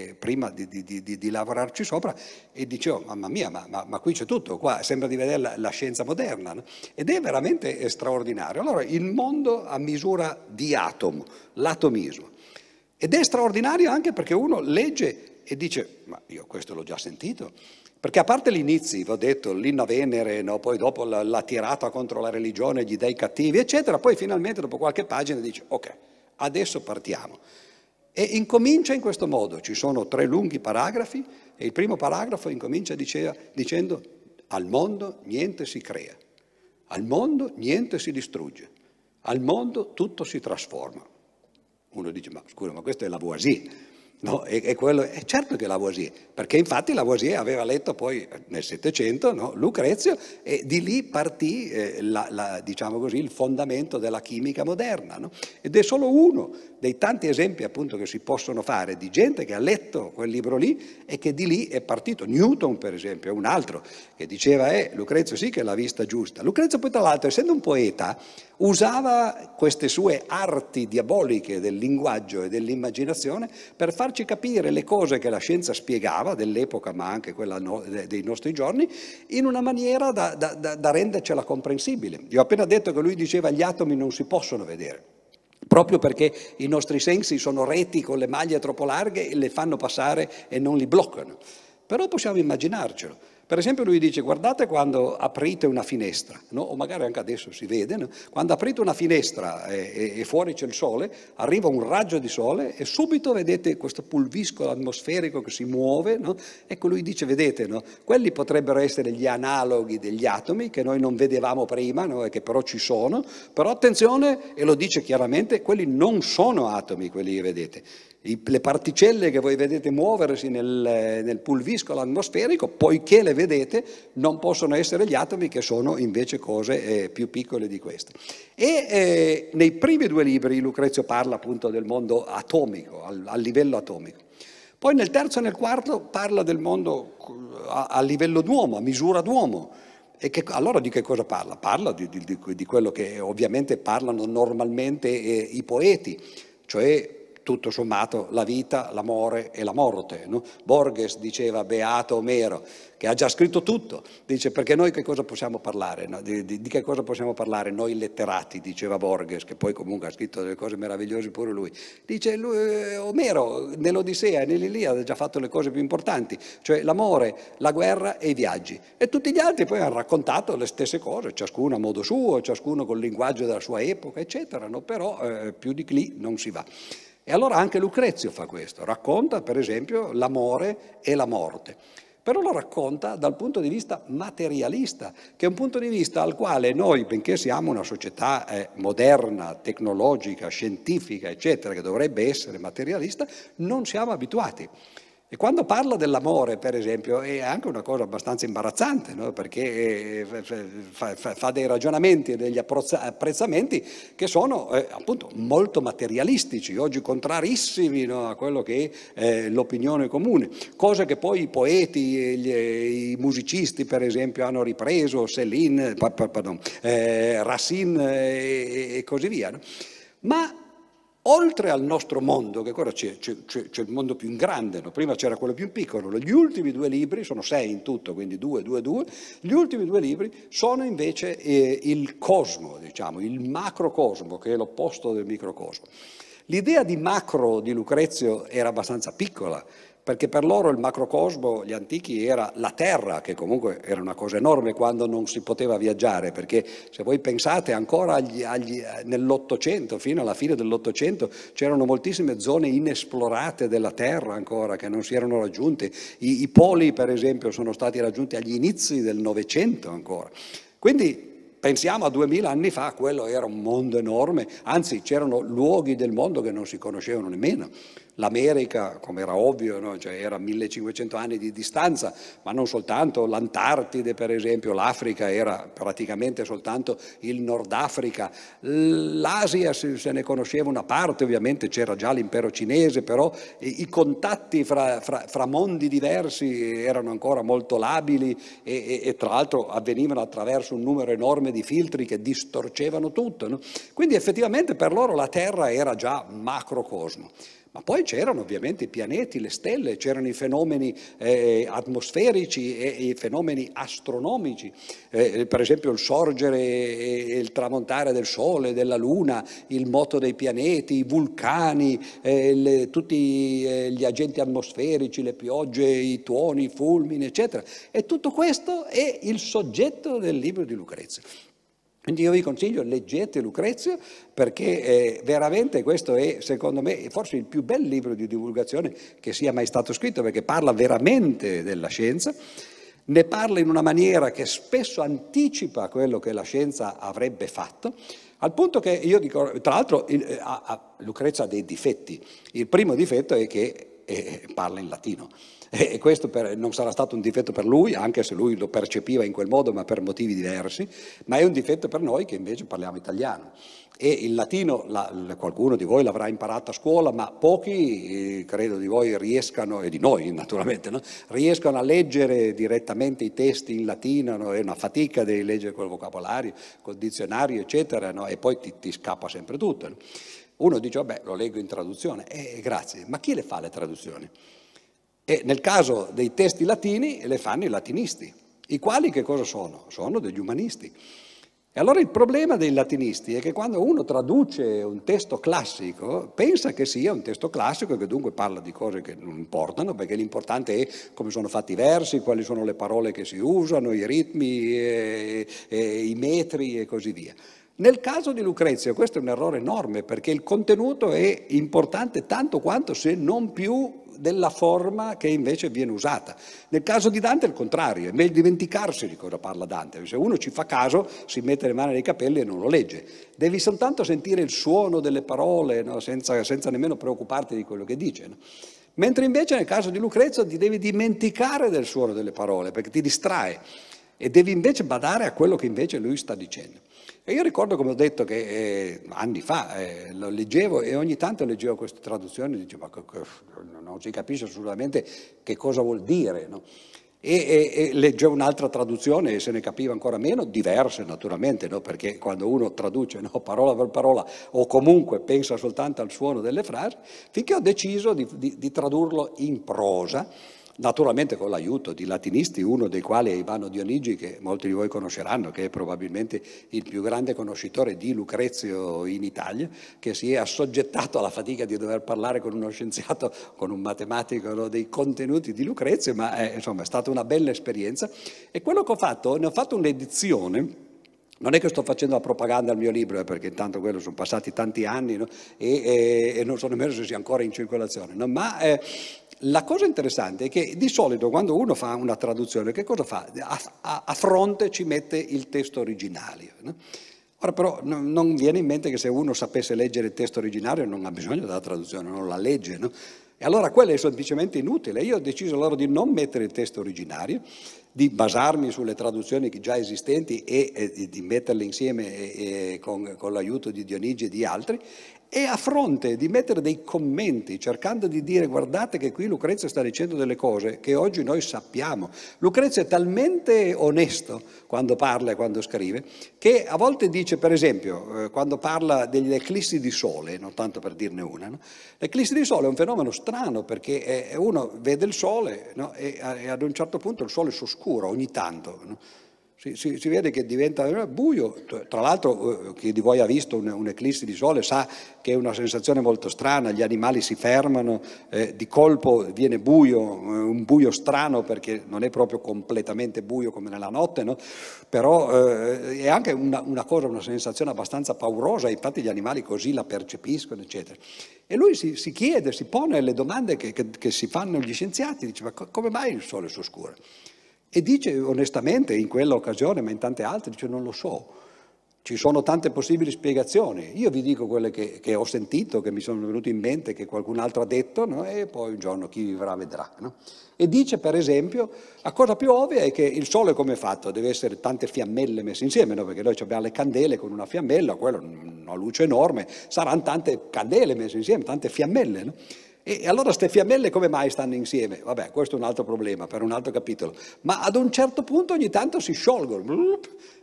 Speaker 1: eh, prima di, di, di, di, lavorarci sopra e dicevo, mamma mia, ma, ma, ma, qui c'è tutto, qua sembra di vedere la, la scienza moderna. No? Ed è veramente straordinario. Allora, il mondo a misura di atomo, l'atomismo. Ed è straordinario anche perché uno legge e dice, ma io questo l'ho già sentito. Perché a parte gli inizi, vi ho detto, l'inna Venere, no? poi dopo la, la, tirata contro la religione, gli dei cattivi, eccetera, poi finalmente dopo qualche pagina dice, ok, adesso partiamo. E incomincia in questo modo, ci sono tre lunghi paragrafi e il primo paragrafo incomincia diceva, dicendo, al mondo niente si crea, al mondo niente si distrugge, al mondo tutto si trasforma. Uno dice, ma scusa, ma questa è la Boisie. No, è, è, quello, è, certo che Lavoisier, perché infatti Lavoisier aveva letto poi nel Settecento no, Lucrezio e di lì partì eh, la, la, diciamo così, il fondamento della chimica moderna. No? Ed è solo uno dei tanti esempi appunto che si possono fare di gente che ha letto quel libro lì e che di lì è partito. Newton per esempio è un altro che diceva eh, Lucrezio sì che l'ha vista giusta. Lucrezio poi tra l'altro essendo un poeta usava queste sue arti diaboliche del linguaggio e dell'immaginazione per farci capire le cose che la scienza spiegava dell'epoca, ma anche quella no, dei nostri giorni, in una maniera da, da, da, rendercela comprensibile. Io ho appena detto che lui diceva gli atomi non si possono vedere proprio perché i nostri sensi sono reti con le maglie troppo larghe e le fanno passare e non li bloccano. Però possiamo immaginarcelo. Per esempio lui dice guardate quando aprite una finestra, no? o magari anche adesso si vede, no? quando aprite una finestra e, e, fuori c'è il sole, arriva un raggio di sole e subito vedete questo pulviscolo atmosferico che si muove, no? ecco lui dice vedete, quelli potrebbero essere gli analoghi degli atomi che noi non vedevamo prima e che però ci sono, però attenzione, e lo dice chiaramente, quelli non sono atomi quelli che vedete, le particelle che voi vedete muoversi nel, nel pulviscolo atmosferico, poiché le vedete, non possono essere gli atomi che sono invece cose eh, più piccole di queste. E eh, nei primi due libri Lucrezio parla appunto del mondo atomico, al, a livello atomico. Poi nel terzo e nel quarto parla del mondo a, a livello d'uomo, a misura d'uomo. E che, allora di che cosa parla? Parla di, di, di quello che ovviamente parlano normalmente eh, i poeti, cioè tutto sommato la vita, l'amore e la morte. No? Borges diceva beato Omero, che ha già scritto tutto, dice perché noi che cosa possiamo parlare? No? Di, di, di, che cosa possiamo parlare noi letterati, diceva Borges, che poi comunque ha scritto delle cose meravigliose pure lui. Dice lui, eh, Omero nell'Odissea e nell'Iliade ha già fatto le cose più importanti, cioè l'amore, la guerra e i viaggi. E tutti gli altri poi hanno raccontato le stesse cose, ciascuno a modo suo, ciascuno col linguaggio della sua epoca, eccetera, no? però eh, più di lì non si va. E allora anche Lucrezio fa questo, racconta per esempio l'amore e la morte. però lo racconta dal punto di vista materialista, che è un punto di vista al quale noi, benché siamo una società eh, moderna, tecnologica, scientifica, eccetera, che dovrebbe essere materialista, non siamo abituati. E quando parla dell'amore, per esempio, è anche una cosa abbastanza imbarazzante, no? perché eh, fa, fa, fa, dei ragionamenti e degli apprezzamenti che sono eh, appunto molto materialistici, oggi contrarissimi no? a quello che è eh, l'opinione comune, cose che poi i poeti, gli, i musicisti, per esempio, hanno ripreso, Céline, pardon, eh, Racine e, e, così via. No? Ma oltre al nostro mondo, che ora c'è, c'è, c'è il mondo più in grande, no? prima c'era quello più piccolo, gli ultimi due libri, sono sei in tutto, quindi due, due, due, gli ultimi due libri sono invece eh, il cosmo, diciamo, il macrocosmo, che è l'opposto del microcosmo. L'idea di macro di Lucrezio era abbastanza piccola, perché per loro il macrocosmo, gli antichi, era la terra, che comunque era una cosa enorme quando non si poteva viaggiare, perché se voi pensate ancora agli, agli, nell'Ottocento, fino alla fine dell'Ottocento, c'erano moltissime zone inesplorate della terra ancora che non si erano raggiunte, I, i poli per esempio sono stati raggiunti agli inizi del Novecento ancora. Quindi Pensiamo a duemila anni fa, quello era un mondo enorme, anzi c'erano luoghi del mondo che non si conoscevano nemmeno. L'America, come era ovvio, no? cioè era 1500 anni di distanza, ma non soltanto, l'Antartide per esempio, l'Africa era praticamente soltanto il Nord Africa, l'Asia se ne conosceva una parte, ovviamente c'era già l'impero cinese, però i contatti fra, fra, fra mondi diversi erano ancora molto labili e, e, e, tra l'altro avvenivano attraverso un numero enorme di filtri che distorcevano tutto. No? Quindi effettivamente per loro la Terra era già macrocosmo. Ma poi c'erano ovviamente i pianeti, le stelle, c'erano i fenomeni eh, atmosferici e i fenomeni astronomici, eh, per esempio il sorgere e il tramontare del Sole, della Luna, il moto dei pianeti, i vulcani, eh, le, tutti eh, gli agenti atmosferici, le piogge, i tuoni, i fulmini, eccetera. E tutto questo è il soggetto del libro di Lucrezio. Quindi io vi consiglio, leggete Lucrezio perché eh, veramente questo è, secondo me, forse il più bel libro di divulgazione che sia mai stato scritto perché parla veramente della scienza, ne parla in una maniera che spesso anticipa quello che la scienza avrebbe fatto, al punto che io dico, tra l'altro il, eh, a, a Lucrezio ha dei difetti. Il primo difetto è che eh, parla in latino. E questo per, non sarà stato un difetto per lui, anche se lui lo percepiva in quel modo, ma per motivi diversi, ma è un difetto per noi che invece parliamo italiano. E il latino, la, qualcuno di voi l'avrà imparato a scuola, ma pochi, eh, credo di voi, riescano, e di noi naturalmente, no? riescono a leggere direttamente i testi in latino, no? è una fatica di leggere quel vocabolario, col dizionario, eccetera, no? e poi ti, ti scappa sempre tutto. Uno dice, vabbè, lo leggo in traduzione, eh, grazie, ma chi le fa le traduzioni? E nel caso dei testi latini le fanno i latinisti, i quali che cosa sono? Sono degli umanisti. E allora il problema dei latinisti è che quando uno traduce un testo classico, pensa che sia un testo classico e che dunque parla di cose che non importano, perché l'importante è come sono fatti i versi, quali sono le parole che si usano, i ritmi, e, e, i metri e così via. Nel caso di Lucrezio questo è un errore enorme perché il contenuto è importante tanto quanto se non più della forma che invece viene usata. Nel caso di Dante è il contrario, è meglio dimenticarsi di cosa parla Dante, se uno ci fa caso si mette le mani nei capelli e non lo legge. Devi soltanto sentire il suono delle parole no? senza, senza, nemmeno preoccuparti di quello che dice. No? Mentre invece nel caso di Lucrezio ti devi dimenticare del suono delle parole perché ti distrae e devi invece badare a quello che invece lui sta dicendo. E io ricordo, come ho detto, che eh, anni fa eh, lo leggevo e ogni tanto leggevo queste traduzioni e dicevo, ma non si capisce assolutamente che cosa vuol dire. No? E, e, e, leggevo un'altra traduzione e se ne capiva ancora meno, diverse naturalmente, no? perché quando uno traduce no, parola per parola o comunque pensa soltanto al suono delle frasi, finché ho deciso di, di, di tradurlo in prosa naturalmente con l'aiuto di latinisti, uno dei quali è Ivano Dionigi, che molti di voi conosceranno, che è probabilmente il più grande conoscitore di Lucrezio in Italia, che si è assoggettato alla fatica di dover parlare con uno scienziato, con un matematico no, dei contenuti di Lucrezio, ma è, insomma, è stata una bella esperienza. E quello che ho fatto, ne ho fatto un'edizione non è che sto facendo la propaganda al mio libro, eh, perché intanto quello sono passati tanti anni no? e, e, e, non so nemmeno se sia ancora in circolazione, no? ma eh, la cosa interessante è che di solito quando uno fa una traduzione, che cosa fa? A, a, a fronte ci mette il testo originario. No? Ora però non viene in mente che se uno sapesse leggere il testo originario non ha bisogno della traduzione, non la legge. E allora quello è semplicemente inutile. Io ho deciso allora di non mettere il testo originario, di basarmi sulle traduzioni già esistenti e, e di metterle insieme e, e con, con, l'aiuto di Dionigi e di altri e a fronte di mettere dei commenti cercando di dire guardate che qui Lucrezia sta dicendo delle cose che oggi noi sappiamo. Lucrezia è talmente onesto quando parla e quando scrive che a volte dice per esempio eh, quando parla degli eclissi di sole, non tanto per dirne una, no? l'eclissi di sole è un fenomeno strano perché uno vede il sole no? e, e, ad un certo punto il sole si oscura ogni tanto. No? Si, si, si, vede che diventa buio, tra l'altro eh, chi di voi ha visto un'eclissi di sole sa che è una sensazione molto strana, gli animali si fermano, eh, di colpo viene buio, eh, un buio strano perché non è proprio completamente buio come nella notte, no? però eh, è anche una, una, cosa, una sensazione abbastanza paurosa, infatti gli animali così la percepiscono, eccetera. E lui si, si chiede, si pone le domande che, che, che, si fanno gli scienziati, dice ma come mai il sole si oscura? E dice onestamente in quella occasione, ma in tante altre, dice non lo so. Ci sono tante possibili spiegazioni. Io vi dico quelle che, che ho sentito, che mi sono venute in mente, che qualcun altro ha detto, no? e poi un giorno chi vivrà vedrà. No? E dice, per esempio, la cosa più ovvia è che il sole come è fatto? Deve essere tante fiammelle messe insieme, no? perché noi abbiamo le candele con una fiammella, quello una luce enorme, saranno tante candele messe insieme, tante fiammelle. E allora queste fiammelle come mai stanno insieme? Vabbè, questo è un altro problema, per un altro capitolo. Ma ad un certo punto ogni tanto si sciolgono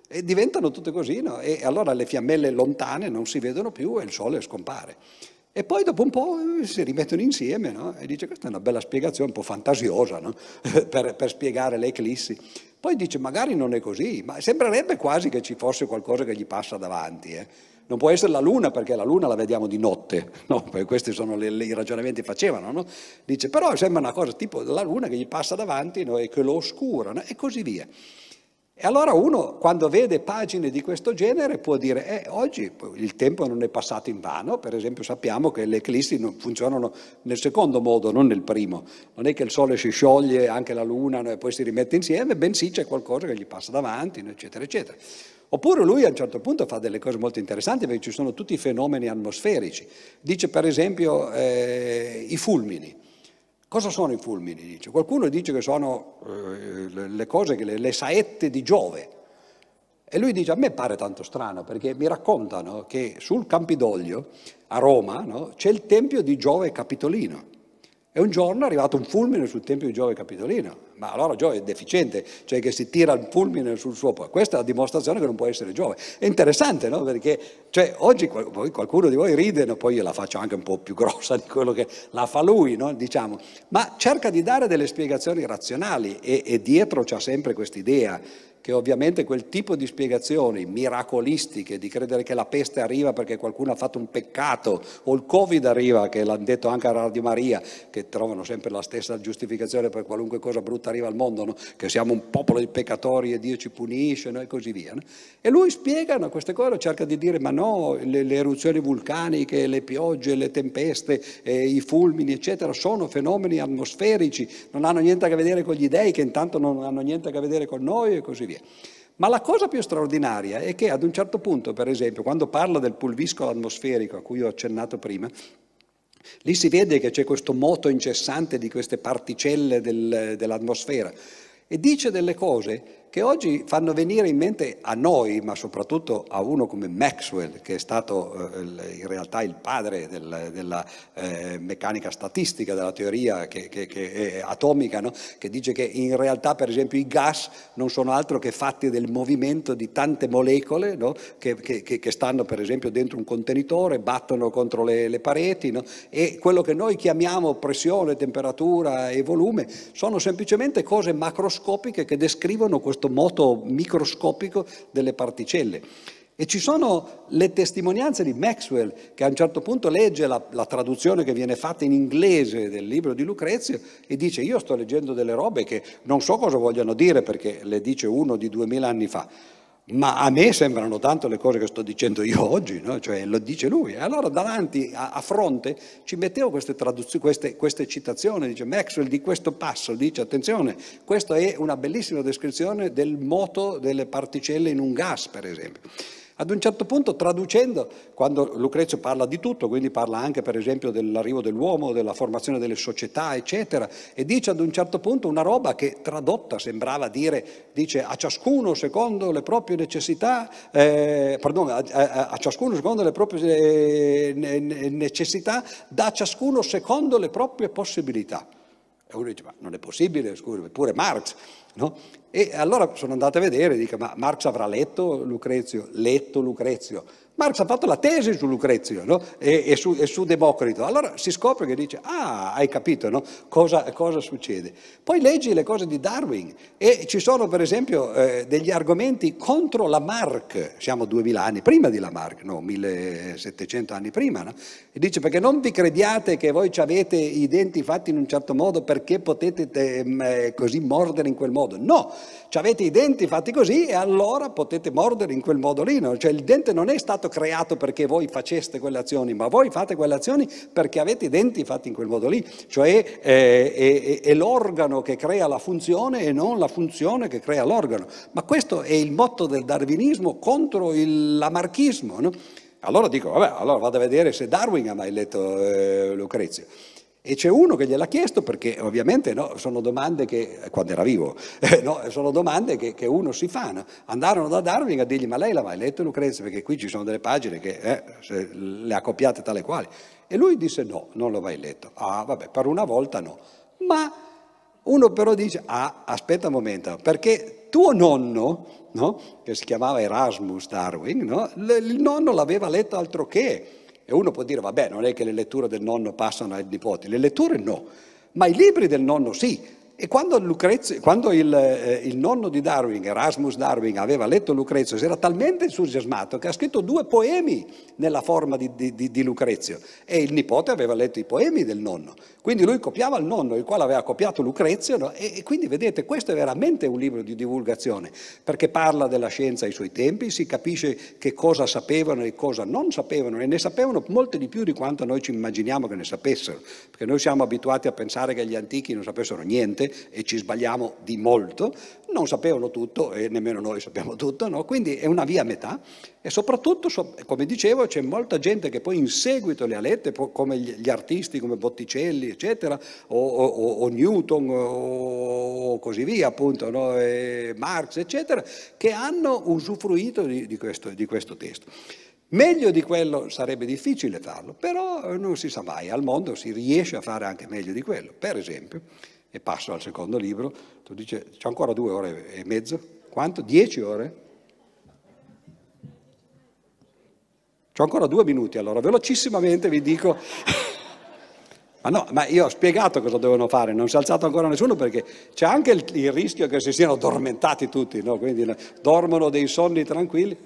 Speaker 1: e diventano tutte così, no? E allora le fiammelle lontane non si vedono più e il sole scompare. E poi dopo un po' si rimettono insieme, no? E dice questa è una bella spiegazione, un po' fantasiosa, no? per, per spiegare le eclissi. Poi dice magari non è così, ma sembrerebbe quasi che ci fosse qualcosa che gli passa davanti. Eh? Non può essere la luna perché la luna la vediamo di notte, no? Questi sono le, le, i ragionamenti che facevano, no? Dice, però sembra una cosa tipo la luna che gli passa davanti no? e che lo oscura, e così via. E allora uno, quando vede pagine di questo genere, può dire, eh, oggi il tempo non è passato in vano, per esempio sappiamo che le eclissi funzionano nel secondo modo, non nel primo. Non è che il Sole si scioglie, anche la Luna, e poi si rimette insieme, bensì c'è qualcosa che gli passa davanti, eccetera, eccetera. Oppure lui a un certo punto fa delle cose molto interessanti perché ci sono tutti i fenomeni atmosferici. Dice per esempio eh, i fulmini. Cosa sono i fulmini? Dice. Qualcuno dice che sono eh, le cose, le, le saette di Giove. E lui dice, a me pare tanto strano perché mi raccontano che sul Campidoglio, a Roma, no, c'è il tempio di Giove Capitolino. E un giorno è arrivato un fulmine sul tempio di Giove Capitolino. Ma allora Giove è deficiente, cioè che si tira il fulmine sul suo popolo. Questa è la dimostrazione che non può essere Giove. È interessante, no? Perché cioè, oggi qualcuno di voi ride, no? poi io la faccio anche un po' più grossa di quello che la fa lui, no? diciamo. Ma cerca di dare delle spiegazioni razionali e, e dietro c'è sempre questa idea che ovviamente quel tipo di spiegazioni miracolistiche, di credere che la peste arriva perché qualcuno ha fatto un peccato, o il Covid arriva, che l'hanno detto anche a Radio Maria, che trovano sempre la stessa giustificazione per qualunque cosa brutta arriva al mondo, no? che siamo un popolo di peccatori e Dio ci punisce no? e così via. No? E lui spiega queste cose, cerca di dire ma no, le, le, eruzioni vulcaniche, le piogge, le tempeste, eh, i fulmini, eccetera, sono fenomeni atmosferici, non hanno niente a che vedere con gli dei, che intanto non hanno niente a che vedere con noi e così via via. Ma la cosa più straordinaria è che ad un certo punto, per esempio, quando parla del pulviscolo atmosferico a cui ho accennato prima, lì si vede che c'è questo moto incessante di queste particelle del, dell'atmosfera e dice delle cose che oggi fanno venire in mente a noi, ma soprattutto a uno come Maxwell, che è stato eh, in realtà il padre del, della eh, meccanica statistica, della teoria che, che, che atomica, no? che dice che in realtà per esempio i gas non sono altro che fatti del movimento di tante molecole no? che, che, stanno per esempio dentro un contenitore, battono contro le, le pareti no? e quello che noi chiamiamo pressione, temperatura e volume sono semplicemente cose macroscopiche che descrivono questo questo moto microscopico delle particelle. E ci sono le testimonianze di Maxwell, che a un certo punto legge la, la, traduzione che viene fatta in inglese del libro di Lucrezio e dice io sto leggendo delle robe che non so cosa vogliono dire perché le dice uno di duemila anni fa, ma a me sembrano tanto le cose che sto dicendo io oggi, no? cioè lo dice lui. E allora davanti, a, a fronte, ci mettevo queste, queste, queste citazioni, dice Maxwell di questo passo, dice attenzione, questa è una bellissima descrizione del moto delle particelle in un gas, per esempio. Ad un certo punto, traducendo, quando Lucrezio parla di tutto, quindi parla anche per esempio dell'arrivo dell'uomo, della formazione delle società, eccetera, e dice ad un certo punto una roba che tradotta sembrava dire, dice a ciascuno secondo le proprie necessità, eh, pardon, a, a, a, ciascuno secondo le proprie eh, necessità, da ciascuno secondo le proprie possibilità. E uno dice, ma non è possibile, scusi, pure Marx. No? E allora sono andato a vedere, dico, ma Marx avrà letto Lucrezio? Letto Lucrezio. Marx ha fatto la tesi su Lucrezio no? e, e, su, e, su, Democrito. Allora si scopre che dice, ah, hai capito no? cosa, cosa, succede. Poi leggi le cose di Darwin e ci sono per esempio eh, degli argomenti contro Lamarck, siamo duemila anni prima di Lamarck, no, 1700 anni prima, no? e dice perché non vi crediate che voi avete i denti fatti in un certo modo perché potete eh, così mordere in quel modo. No, avete i denti fatti così e allora potete mordere in quel modo lì. No? Cioè il dente non è stato creato perché voi faceste quelle azioni, ma voi fate quelle azioni perché avete i denti fatti in quel modo lì, cioè eh, è, è, è l'organo che crea la funzione e non la funzione che crea l'organo. Ma questo è il motto del darwinismo contro il lamarchismo. No? Allora dico, vabbè, allora vado a vedere se Darwin ha mai letto eh, Lucrezio. E c'è uno che gliel'ha chiesto perché ovviamente no, sono domande che, quando era vivo, eh, no, sono domande che, che, uno si fa. No? Andarono da Darwin a dirgli ma lei l'ha mai letto Lucrezia? Perché qui ci sono delle pagine che eh, le ha copiate tale quali. E lui disse no, non l'ho mai letto. Ah vabbè, per una volta no. Ma uno però dice, ah aspetta un momento, perché tuo nonno, no? che si chiamava Erasmus Darwin, il nonno l'aveva letto altro che. E uno può dire, vabbè, non è che le letture del nonno passano ai nipoti, le letture no, ma i libri del nonno sì. E quando, Lucrezio, quando il, eh, il, nonno di Darwin, Erasmus Darwin, aveva letto Lucrezio, si era talmente entusiasmato che ha scritto due poemi nella forma di, di, di, Lucrezio e il nipote aveva letto i poemi del nonno. Quindi lui copiava il nonno, il quale aveva copiato Lucrezio, no? e, e, quindi vedete, questo è veramente un libro di divulgazione, perché parla della scienza ai suoi tempi, si capisce che cosa sapevano e cosa non sapevano, e ne sapevano molto di più di quanto noi ci immaginiamo che ne sapessero, perché noi siamo abituati a pensare che gli antichi non sapessero niente e ci sbagliamo di molto, non sapevano tutto e nemmeno noi sappiamo tutto, no? quindi è una via a metà e soprattutto, come dicevo, c'è molta gente che poi in seguito le ha lette, come gli artisti come Botticelli, eccetera, o, o, o Newton o, così via, appunto, no? Marx, eccetera, che hanno usufruito di, di, questo, di questo testo. Meglio di quello sarebbe difficile farlo, però non si sa mai, al mondo si riesce a fare anche meglio di quello. Per esempio, e passo al secondo libro, tu dici, c'è ancora due ore e mezzo? Quanto? Dieci ore? C'ho ancora due minuti, allora velocissimamente vi dico... ma no, ma io ho spiegato cosa devono fare, non si è alzato ancora nessuno perché c'è anche il, il rischio che si siano addormentati tutti, no? quindi dormono dei sonni tranquilli.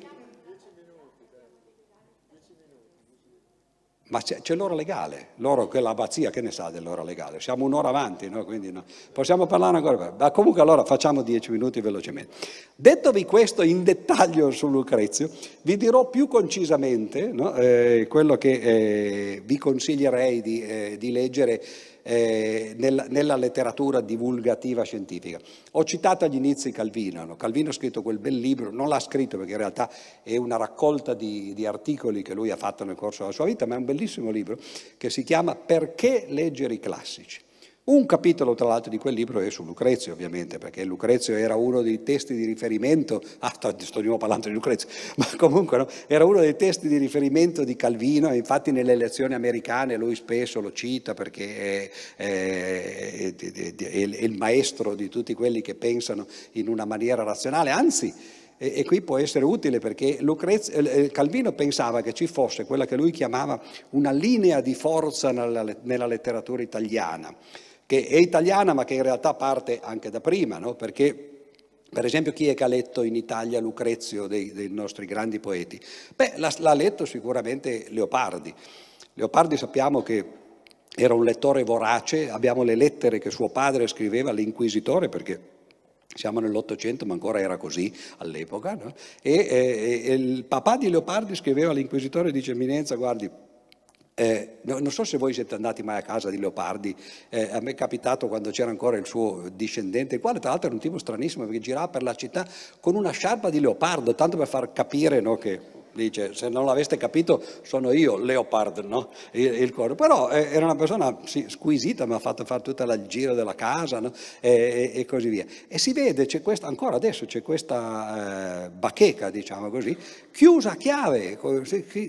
Speaker 1: Ma c'è, c'è, l'ora legale, loro, quell'abbazia, che ne sa dell'ora legale? Siamo un'ora avanti, no? quindi no. possiamo parlare ancora. Ma comunque allora facciamo dieci minuti velocemente. Dettovi questo in dettaglio su Lucrezio, vi dirò più concisamente no? eh, quello che eh, vi consiglierei di, eh, di leggere eh, nella, nella, letteratura divulgativa scientifica. Ho citato agli inizi Calvino, no? Calvino ha scritto quel bel libro, non l'ha scritto perché in realtà è una raccolta di, di articoli che lui ha fatto nel corso della sua vita, ma è un bellissimo libro che si chiama Perché leggere i classici. Un capitolo, tra l'altro, di quel libro è su Lucrezio, ovviamente, perché Lucrezio era uno dei testi di riferimento, ah, sto, sto di nuovo parlando di Lucrezio, ma comunque no, era uno dei testi di riferimento di Calvino, infatti nelle elezioni americane lui spesso lo cita perché è, è, è, è il maestro di tutti quelli che pensano in una maniera razionale, anzi e, e, qui può essere utile perché Lucrezio, eh, Calvino pensava che ci fosse quella che lui chiamava una linea di forza nella, nella letteratura italiana che è italiana ma che in realtà parte anche da prima, no? perché per esempio chi è che ha letto in Italia Lucrezio dei, dei nostri grandi poeti? Beh, l'ha, letto sicuramente Leopardi. Leopardi sappiamo che era un lettore vorace, abbiamo le lettere che suo padre scriveva all'inquisitore perché siamo nell'Ottocento, ma ancora era così all'epoca. No? E, e, e, il papà di Leopardi scriveva all'inquisitore, dice Eminenza, guardi, eh, non so se voi siete andati mai a casa di Leopardi, eh, a me è capitato quando c'era ancora il suo discendente, il quale tra l'altro era un tipo stranissimo perché girava per la città con una sciarpa di leopardo, tanto per far capire no, che dice se non l'aveste capito sono io Leopard, no? il, il coro. Però eh, era una persona sì, squisita, mi ha fatto fare tutto il giro della casa no? e, e, e, così via. E si vede, questa, ancora adesso c'è questa eh, bacheca, diciamo così, chiusa a chiave,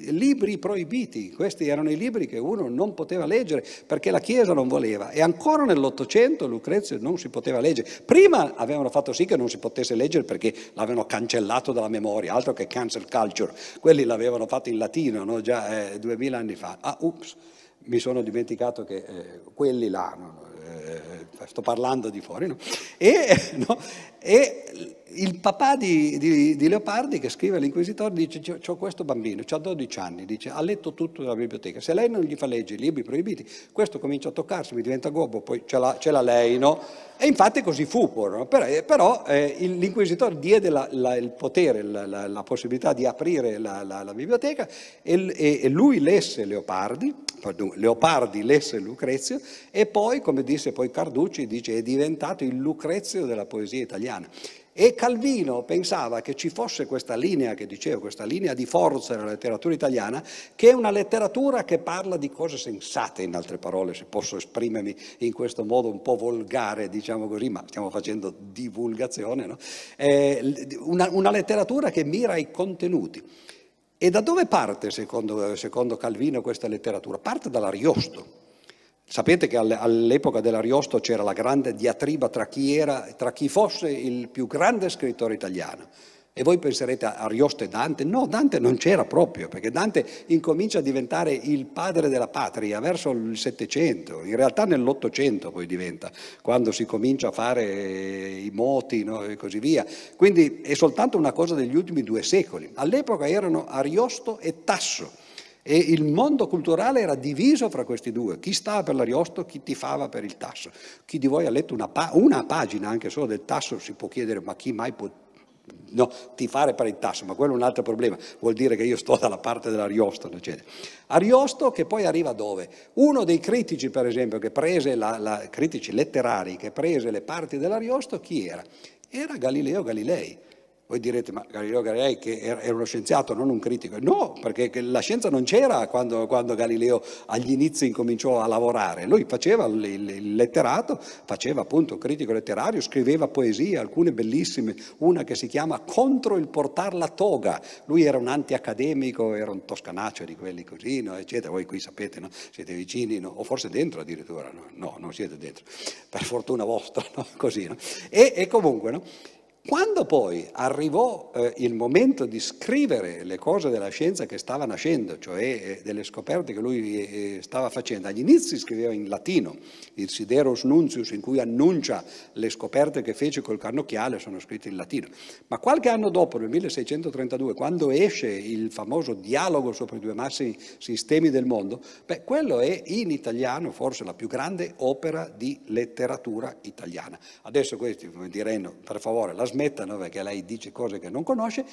Speaker 1: libri proibiti. Questi erano i libri che uno non poteva leggere perché la Chiesa non voleva. E ancora nell'Ottocento Lucrezio non si poteva leggere. Prima avevano fatto sì che non si potesse leggere perché l'avevano cancellato dalla memoria, altro che cancel culture quelli l'avevano fatto in latino no? già eh, anni fa. Ah, ups, mi sono dimenticato che eh, quelli là, no? eh, sto parlando di fuori, no? E, e il papà di, di, di, Leopardi che scrive all'inquisitore dice ho questo bambino, ha 12 anni, dice, ha letto tutto dalla biblioteca, se lei non gli fa leggere i libri proibiti, questo comincia a toccarsi, mi diventa gobbo, poi ce l'ha, ce l'ha lei, no? E infatti così fu, però, però eh, l'inquisitore diede la, la, il potere, la, la, possibilità di aprire la, biblioteca e, e, e lui lesse Leopardi, Leopardi lesse Lucrezio e poi, come disse poi Carducci, dice, è diventato il Lucrezio della poesia italiana. E Calvino pensava che ci fosse questa linea che dicevo, questa linea di forza nella letteratura italiana, che è una letteratura che parla di cose sensate, in altre parole, se posso esprimermi in questo modo un po' volgare, diciamo così, ma stiamo facendo divulgazione, no? eh, una, una letteratura che mira ai contenuti. E da dove parte, secondo, secondo Calvino, questa letteratura? Parte dall'Ariosto. Sapete che all'epoca dell'Ariosto c'era la grande diatriba tra chi, era, tra chi fosse il più grande scrittore italiano. E voi penserete a Ariosto e Dante? No, Dante non c'era proprio, perché Dante incomincia a diventare il padre della patria verso il Settecento, in realtà nell'Ottocento poi diventa, quando si comincia a fare i moti no, e così via. Quindi è soltanto una cosa degli ultimi due secoli. All'epoca erano Ariosto e Tasso e il mondo culturale era diviso fra questi due, chi stava per l'Ariosto, chi tifava per il Tasso. Chi di voi ha letto una, pa- una pagina anche solo del Tasso si può chiedere ma chi mai può no, tifare per il Tasso, ma quello è un altro problema, vuol dire che io sto dalla parte dell'Ariosto, eccetera. Ariosto che poi arriva dove? Uno dei critici, per esempio, che prese, la, la, critici letterari, che prese le parti dell'Ariosto, chi era? Era Galileo Galilei. Voi direte, ma Galileo Galilei che era uno scienziato, non un critico. No, perché la scienza non c'era quando, quando Galileo agli inizi incominciò a lavorare. Lui faceva il, letterato, faceva appunto un critico letterario, scriveva poesie, alcune bellissime, una che si chiama Contro il portar la toga. Lui era un antiaccademico, era un toscanaccio di quelli così, no, eccetera. Voi qui sapete, no? siete vicini, no? o forse dentro addirittura. No? no, non siete dentro, per fortuna vostra, così. E, e comunque, no? Quando poi arrivò eh, il momento di scrivere le cose della scienza che stava nascendo, cioè eh, delle scoperte che lui eh, stava facendo, agli inizi scriveva in latino, il Sideros Nuntius, in cui annuncia le scoperte che fece col cannocchiale, sono scritte in latino. Ma qualche anno dopo, nel 1632, quando esce il famoso dialogo sopra i due massimi sistemi del mondo, beh, quello è in italiano forse la più grande opera di letteratura italiana. Adesso questi mi diranno, per favore, la smettano perché lei dice cose che non conosce,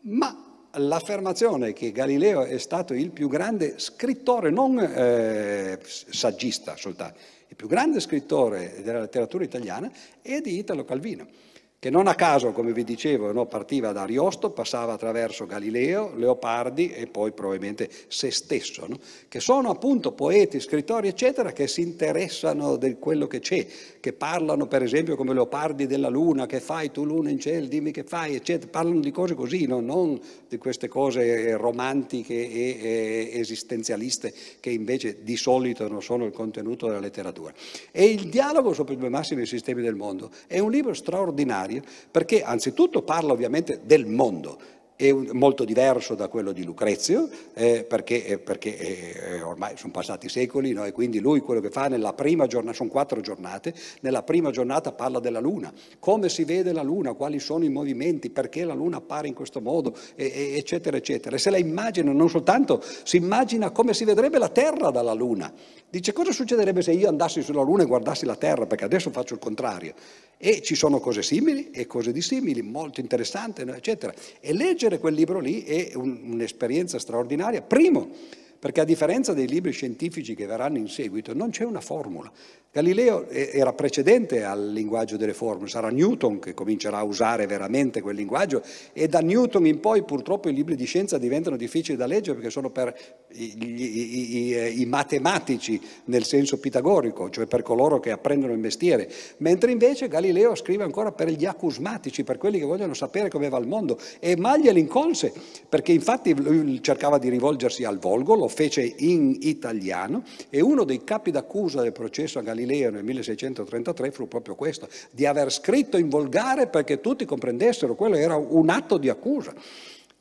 Speaker 1: ma l'affermazione che Galileo è stato il più grande scrittore, non eh, saggista soltanto, il più grande scrittore della letteratura italiana è di Italo Calvino che non a caso, come vi dicevo, no, partiva da Ariosto, passava attraverso Galileo, Leopardi e poi probabilmente se stesso, no? che sono appunto poeti, scrittori, eccetera, che si interessano di quello che c'è, che parlano per esempio come Leopardi della luna, che fai tu luna in cielo, dimmi che fai, eccetera, parlano di cose così, no? non di queste cose romantiche e, e esistenzialiste che invece di solito non sono il contenuto della letteratura. E il dialogo sopra i due massimi sistemi del mondo è un libro straordinario perché anzitutto parla ovviamente del mondo è molto diverso da quello di Lucrezio, eh, perché, eh, perché eh, ormai sono passati secoli, no? e quindi lui quello che fa nella prima giornata, sono quattro giornate, nella prima giornata parla della Luna, come si vede la Luna, quali sono i movimenti, perché la Luna appare in questo modo, e, eccetera, eccetera. E se la immagina, non soltanto si immagina come si vedrebbe la Terra dalla Luna, dice cosa succederebbe se io andassi sulla Luna e guardassi la Terra, perché adesso faccio il contrario. E ci sono cose simili e cose dissimili, molto interessanti, eccetera. E leggere quel libro lì è un, un'esperienza straordinaria. Primo, perché a differenza dei libri scientifici che verranno in seguito, non c'è una formula. Galileo era precedente al linguaggio delle formule, sarà Newton che comincerà a usare veramente quel linguaggio e da Newton in poi purtroppo i libri di scienza diventano difficili da leggere perché sono per i, i, i, i matematici nel senso pitagorico, cioè per coloro che apprendono il mestiere, mentre invece Galileo scrive ancora per gli acusmatici, per quelli che vogliono sapere come va il mondo e maglia l'incolse, perché infatti lui cercava di rivolgersi al volgo, lo fece in italiano e uno dei capi d'accusa del processo a Galileo Galileo nel 1633 fu proprio questo, di aver scritto in volgare perché tutti comprendessero, quello era un atto di accusa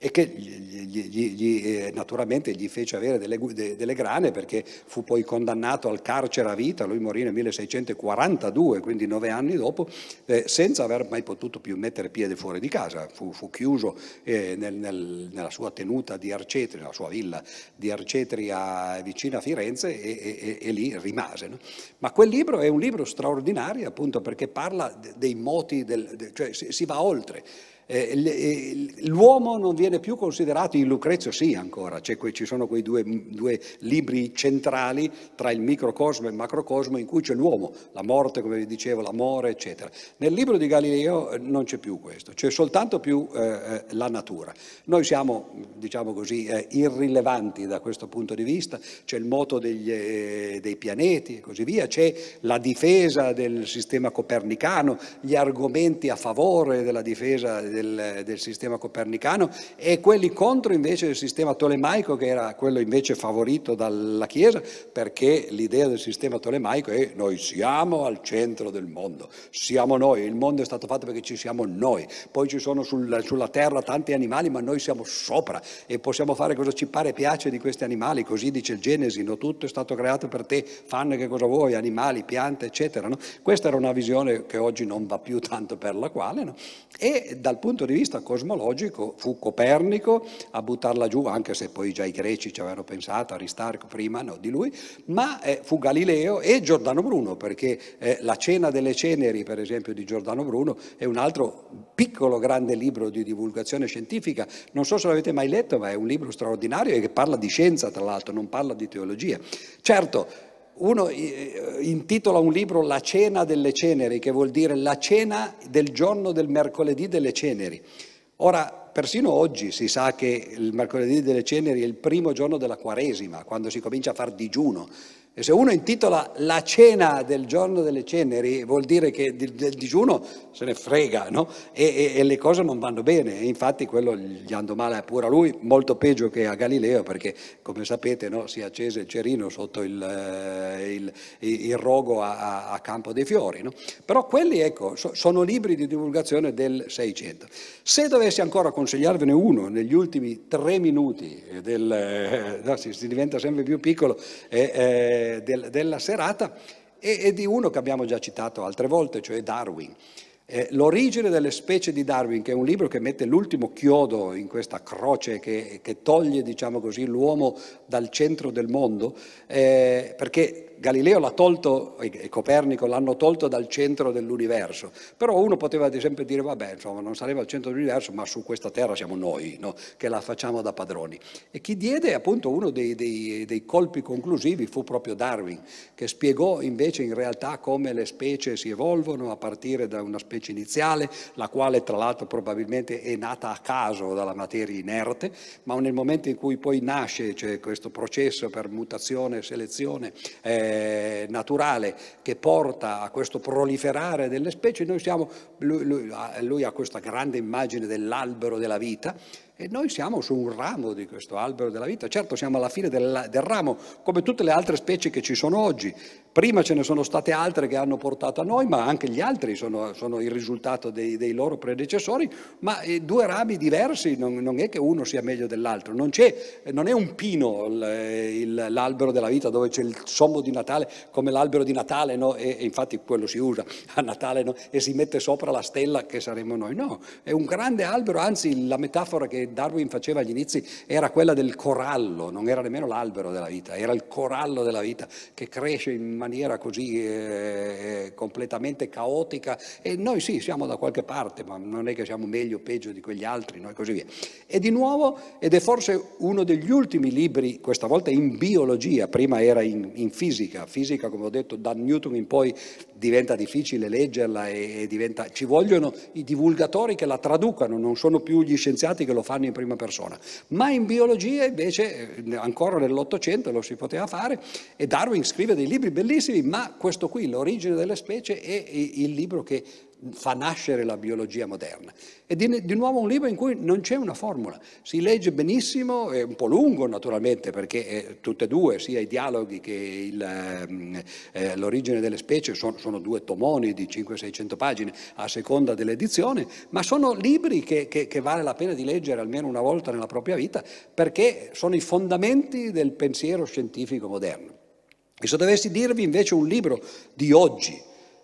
Speaker 1: e che gli, gli, gli, eh, naturalmente gli fece avere delle, de, delle, grane perché fu poi condannato al carcere a vita, lui morì nel 1642, quindi nove anni dopo, eh, senza aver mai potuto più mettere piede fuori di casa, fu, fu chiuso eh, nel, nel, nella sua tenuta di Arcetri, nella sua villa di Arcetri a, vicino a Firenze e, e, e lì rimase. No? Ma quel libro è un libro straordinario appunto perché parla dei moti, del, de, cioè si, si va oltre. Eh, eh, l'uomo non viene più considerato, in Lucrezio sì ancora, cioè, ci sono quei due, due, libri centrali tra il microcosmo e il macrocosmo in cui c'è l'uomo, la morte, come vi dicevo, l'amore, eccetera. Nel libro di Galileo eh, non c'è più questo, c'è soltanto più eh, la natura. Noi siamo, diciamo così, eh, irrilevanti da questo punto di vista, c'è il moto degli, eh, dei pianeti e così via, c'è la difesa del sistema copernicano, gli argomenti a favore della difesa del del, del, sistema copernicano e quelli contro invece il sistema tolemaico che era quello invece favorito dalla Chiesa perché l'idea del sistema tolemaico è noi siamo al centro del mondo, siamo noi, il mondo è stato fatto perché ci siamo noi, poi ci sono sul, sulla terra tanti animali ma noi siamo sopra e possiamo fare cosa ci pare e piace di questi animali, così dice il Genesi, no? tutto è stato creato per te, fanne che cosa vuoi, animali, piante eccetera. No? Questa era una visione che oggi non va più tanto per la quale no? e dal punto di vista cosmologico fu Copernico a buttarla giù, anche se poi già i greci ci avevano pensato, Aristarco prima no, di lui, ma eh, fu Galileo e Giordano Bruno, perché eh, La cena delle ceneri, per esempio, di Giordano Bruno è un altro piccolo grande libro di divulgazione scientifica, non so se l'avete mai letto, ma è un libro straordinario e che parla di scienza, tra l'altro, non parla di teologia. Certo, uno eh, intitola un libro La cena delle ceneri, che vuol dire la cena del giorno del mercoledì delle ceneri. Ora, persino oggi si sa che il mercoledì delle ceneri è il primo giorno della Quaresima, quando si comincia a far digiuno. E se uno intitola la cena del giorno delle ceneri, vuol dire che del digiuno se ne frega, no? E, e, e, le cose non vanno bene. E infatti quello gli andò male pure a lui, molto peggio che a Galileo, perché come sapete no, si accese il cerino sotto il, eh, il, il rogo a, a, Campo dei Fiori. No? Però quelli, ecco, so, sono libri di divulgazione del Seicento. Se dovessi ancora consigliarvene uno negli ultimi tre minuti, del, eh, no, si, si, diventa sempre più piccolo, eh, del, della serata e, e di uno che abbiamo già citato altre volte, cioè Darwin. Eh, l'origine delle specie di Darwin, che è un libro che mette l'ultimo chiodo in questa croce che, che toglie, diciamo così, l'uomo dal centro del mondo, eh, perché Galileo l'ha tolto e Copernico l'hanno tolto dal centro dell'universo, però uno poteva ad esempio dire vabbè insomma non saremo al centro dell'universo ma su questa terra siamo noi no? che la facciamo da padroni. E chi diede appunto uno dei, dei, dei colpi conclusivi fu proprio Darwin che spiegò invece in realtà come le specie si evolvono a partire da una specie iniziale, la quale tra l'altro probabilmente è nata a caso dalla materia inerte, ma nel momento in cui poi nasce cioè questo processo per mutazione e selezione eh, naturale che porta a questo proliferare delle specie, noi siamo, lui, lui, lui ha questa grande immagine dell'albero della vita e noi siamo su un ramo di questo albero della vita. Certo siamo alla fine del, del, ramo, come tutte le altre specie che ci sono oggi, Prima ce ne sono state altre che hanno portato a noi, ma anche gli altri sono, sono il risultato dei, dei, loro predecessori, ma eh, due rami diversi, non, non, è che uno sia meglio dell'altro, non, non è un pino il, l'albero della vita dove c'è il sommo di Natale come l'albero di Natale, no? e, e, infatti quello si usa a Natale no? e si mette sopra la stella che saremo noi, no, è un grande albero, anzi la metafora che Darwin faceva agli inizi era quella del corallo, non era nemmeno l'albero della vita, era il corallo della vita che cresce in maniera così eh, completamente caotica e noi sì, siamo da qualche parte, ma non è che siamo meglio o peggio di quegli altri, no? e così via. E di nuovo, ed è forse uno degli ultimi libri, questa volta in biologia, prima era in, in fisica, fisica come ho detto da Newton in poi diventa difficile leggerla e, e diventa, ci vogliono i divulgatori che la traducano, non sono più gli scienziati che lo fanno in prima persona, ma in biologia invece eh, ancora nell'Ottocento lo si poteva fare e Darwin scrive dei libri bellissimi bellissimi, ma questo qui, L'origine delle specie, è il libro che fa nascere la biologia moderna. È di, di, nuovo un libro in cui non c'è una formula, si legge benissimo, è un po' lungo naturalmente perché eh, tutte e due, sia i dialoghi che il, ehm, eh, l'origine delle specie, sono, sono due tomoni di 500-600 pagine a seconda dell'edizione, ma sono libri che, che, che vale la pena di leggere almeno una volta nella propria vita perché sono i fondamenti del pensiero scientifico moderno. E se dovessi dirvi invece un libro di oggi,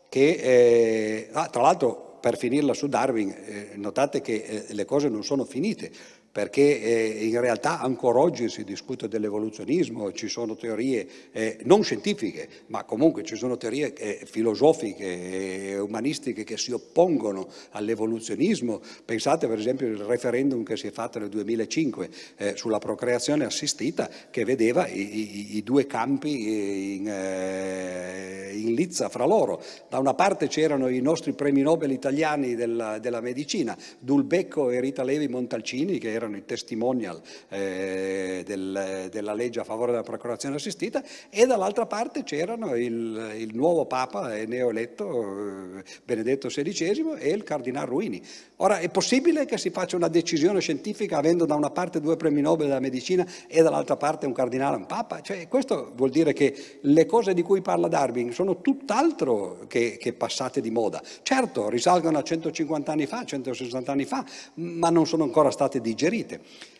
Speaker 1: che eh, ah, tra l'altro per finirla su Darwin, eh, notate che eh, le cose non sono finite, perché eh, in realtà ancora oggi si discute dell'evoluzionismo, ci sono teorie eh, non scientifiche, ma comunque ci sono teorie eh, filosofiche e umanistiche che si oppongono all'evoluzionismo. Pensate per esempio al referendum che si è fatto nel 2005 eh, sulla procreazione assistita che vedeva i, i, i due campi in, in, lizza fra loro. Da una parte c'erano i nostri premi Nobel italiani della, della medicina, Dulbecco e Rita Levi Montalcini, che erano erano i testimonial eh, del, della legge a favore della procurazione assistita e dall'altra parte c'erano il, il nuovo Papa neoeletto eh, Benedetto XVI e il Cardinale Ruini. Ora è possibile che si faccia una decisione scientifica avendo da una parte due premi Nobel della medicina e dall'altra parte un cardinale e un papa? Cioè, questo vuol dire che le cose di cui parla Darwin sono tutt'altro che, che passate di moda. Certo, risalgono a 150 anni fa, 160 anni fa, ma non sono ancora state digerite Twitter.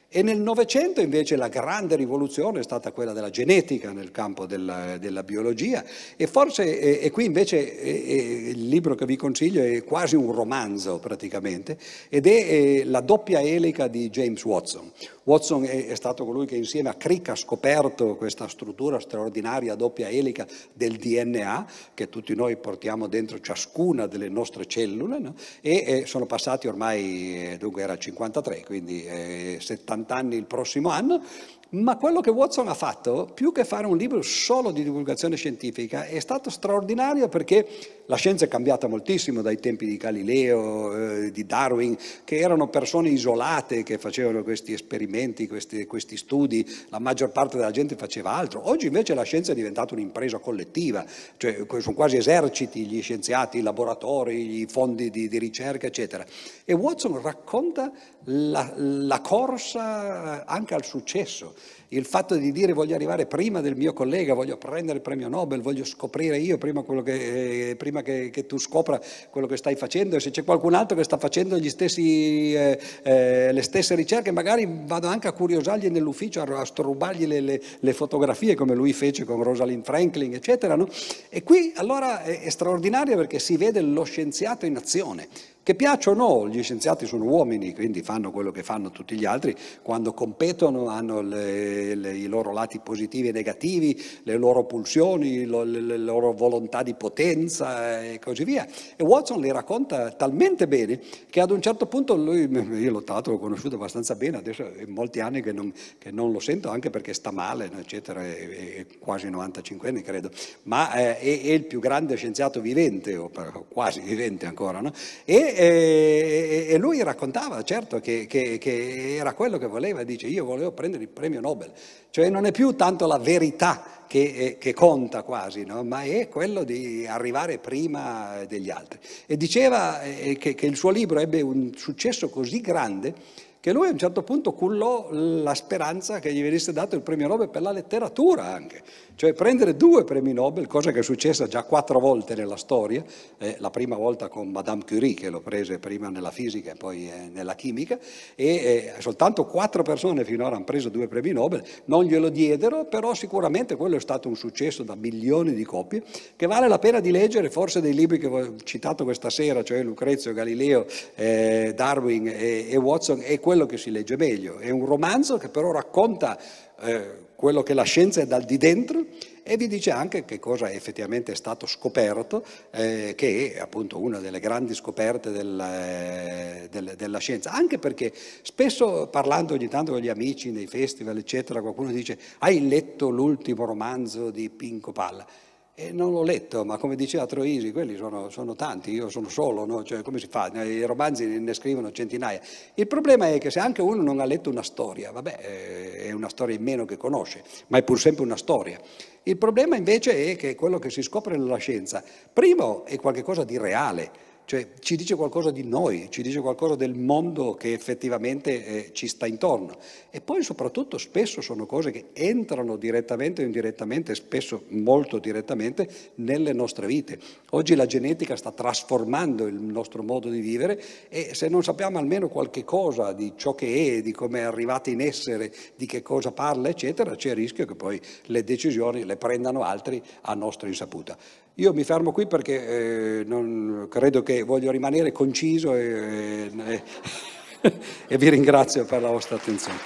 Speaker 1: E nel Novecento invece la grande rivoluzione è stata quella della genetica nel campo della, della biologia e forse, e, e qui invece e, il libro che vi consiglio è quasi un romanzo praticamente ed è la doppia elica di James Watson. Watson è, è, stato colui che insieme a Crick ha scoperto questa struttura straordinaria doppia elica del DNA che tutti noi portiamo dentro ciascuna delle nostre cellule no? e, e, sono passati ormai, eh, dunque era 53, quindi eh, 70 anni il prossimo anno ma quello che Watson ha fatto, più che fare un libro solo di divulgazione scientifica, è stato straordinario perché la scienza è cambiata moltissimo dai tempi di Galileo, eh, di Darwin, che erano persone isolate che facevano questi esperimenti, questi, questi, studi, la maggior parte della gente faceva altro. Oggi invece la scienza è diventata un'impresa collettiva, cioè sono quasi eserciti gli scienziati, i laboratori, i fondi di, di ricerca, eccetera. E Watson racconta la, la corsa anche al successo il fatto di dire voglio arrivare prima del mio collega, voglio prendere il premio Nobel, voglio scoprire io prima, che, eh, prima che, che, tu scopra quello che stai facendo e se c'è qualcun altro che sta facendo stessi, eh, eh, le stesse ricerche, magari vado anche a curiosargli nell'ufficio, a, a strubargli le, le, le, fotografie come lui fece con Rosalind Franklin, eccetera. No? E qui allora è, è straordinario perché si vede lo scienziato in azione. Che piaccia o no, gli scienziati sono uomini, quindi fanno quello che fanno tutti gli altri, quando competono hanno le, le, i loro lati positivi e negativi, le loro pulsioni, lo, le, le, loro volontà di potenza e così via. E Watson li racconta talmente bene che ad un certo punto lui, io l'ho, tra l'ho conosciuto abbastanza bene, adesso è molti anni che non, che non lo sento anche perché sta male, eccetera, è, è quasi 95 anni credo, ma eh, è, è, il più grande scienziato vivente, o quasi vivente ancora, no? E, e, e, lui raccontava, certo, che, che, che, era quello che voleva, dice io volevo prendere il premio Nobel, cioè non è più tanto la verità che, eh, che conta quasi, no? ma è quello di arrivare prima degli altri. E diceva eh, che, che il suo libro ebbe un successo così grande che lui a un certo punto cullò la speranza che gli venisse dato il premio Nobel per la letteratura anche, cioè prendere due premi Nobel, cosa che è successa già quattro volte nella storia, eh, la prima volta con Madame Curie che lo prese prima nella fisica e poi eh, nella chimica e eh, soltanto quattro persone finora hanno preso due premi Nobel, non glielo diedero, però sicuramente quello è stato un successo da milioni di copie che vale la pena di leggere forse dei libri che ho citato questa sera, cioè Lucrezio, Galileo, eh, Darwin e, e Watson, è quello che si legge meglio. È un romanzo che però racconta eh, quello che la scienza è dal di dentro e vi dice anche che cosa effettivamente è stato scoperto, eh, che è appunto una delle grandi scoperte del, eh, del, della scienza, anche perché spesso parlando ogni tanto con gli amici nei festival, eccetera, qualcuno dice hai letto l'ultimo romanzo di Pinco Palla? E non l'ho letto, ma come diceva Troisi, quelli sono, sono tanti, io sono solo, no? cioè, come si fa? I romanzi ne scrivono centinaia. Il problema è che se anche uno non ha letto una storia, vabbè, eh, è una storia in meno che conosce, ma è pur sempre una storia. Il problema invece è che quello che si scopre nella scienza, primo è qualcosa di reale, cioè ci dice qualcosa di noi, ci dice qualcosa del mondo che effettivamente eh, ci sta intorno. E poi soprattutto spesso sono cose che entrano direttamente o indirettamente, spesso molto direttamente, nelle nostre vite. Oggi la genetica sta trasformando il nostro modo di vivere e se non sappiamo almeno qualche cosa di ciò che è, di come è arrivata in essere, di che cosa parla, eccetera, c'è il rischio che poi le decisioni le prendano altri a nostra insaputa. Io mi fermo qui perché eh, non, credo che voglio rimanere conciso e, e, e vi ringrazio per la vostra attenzione.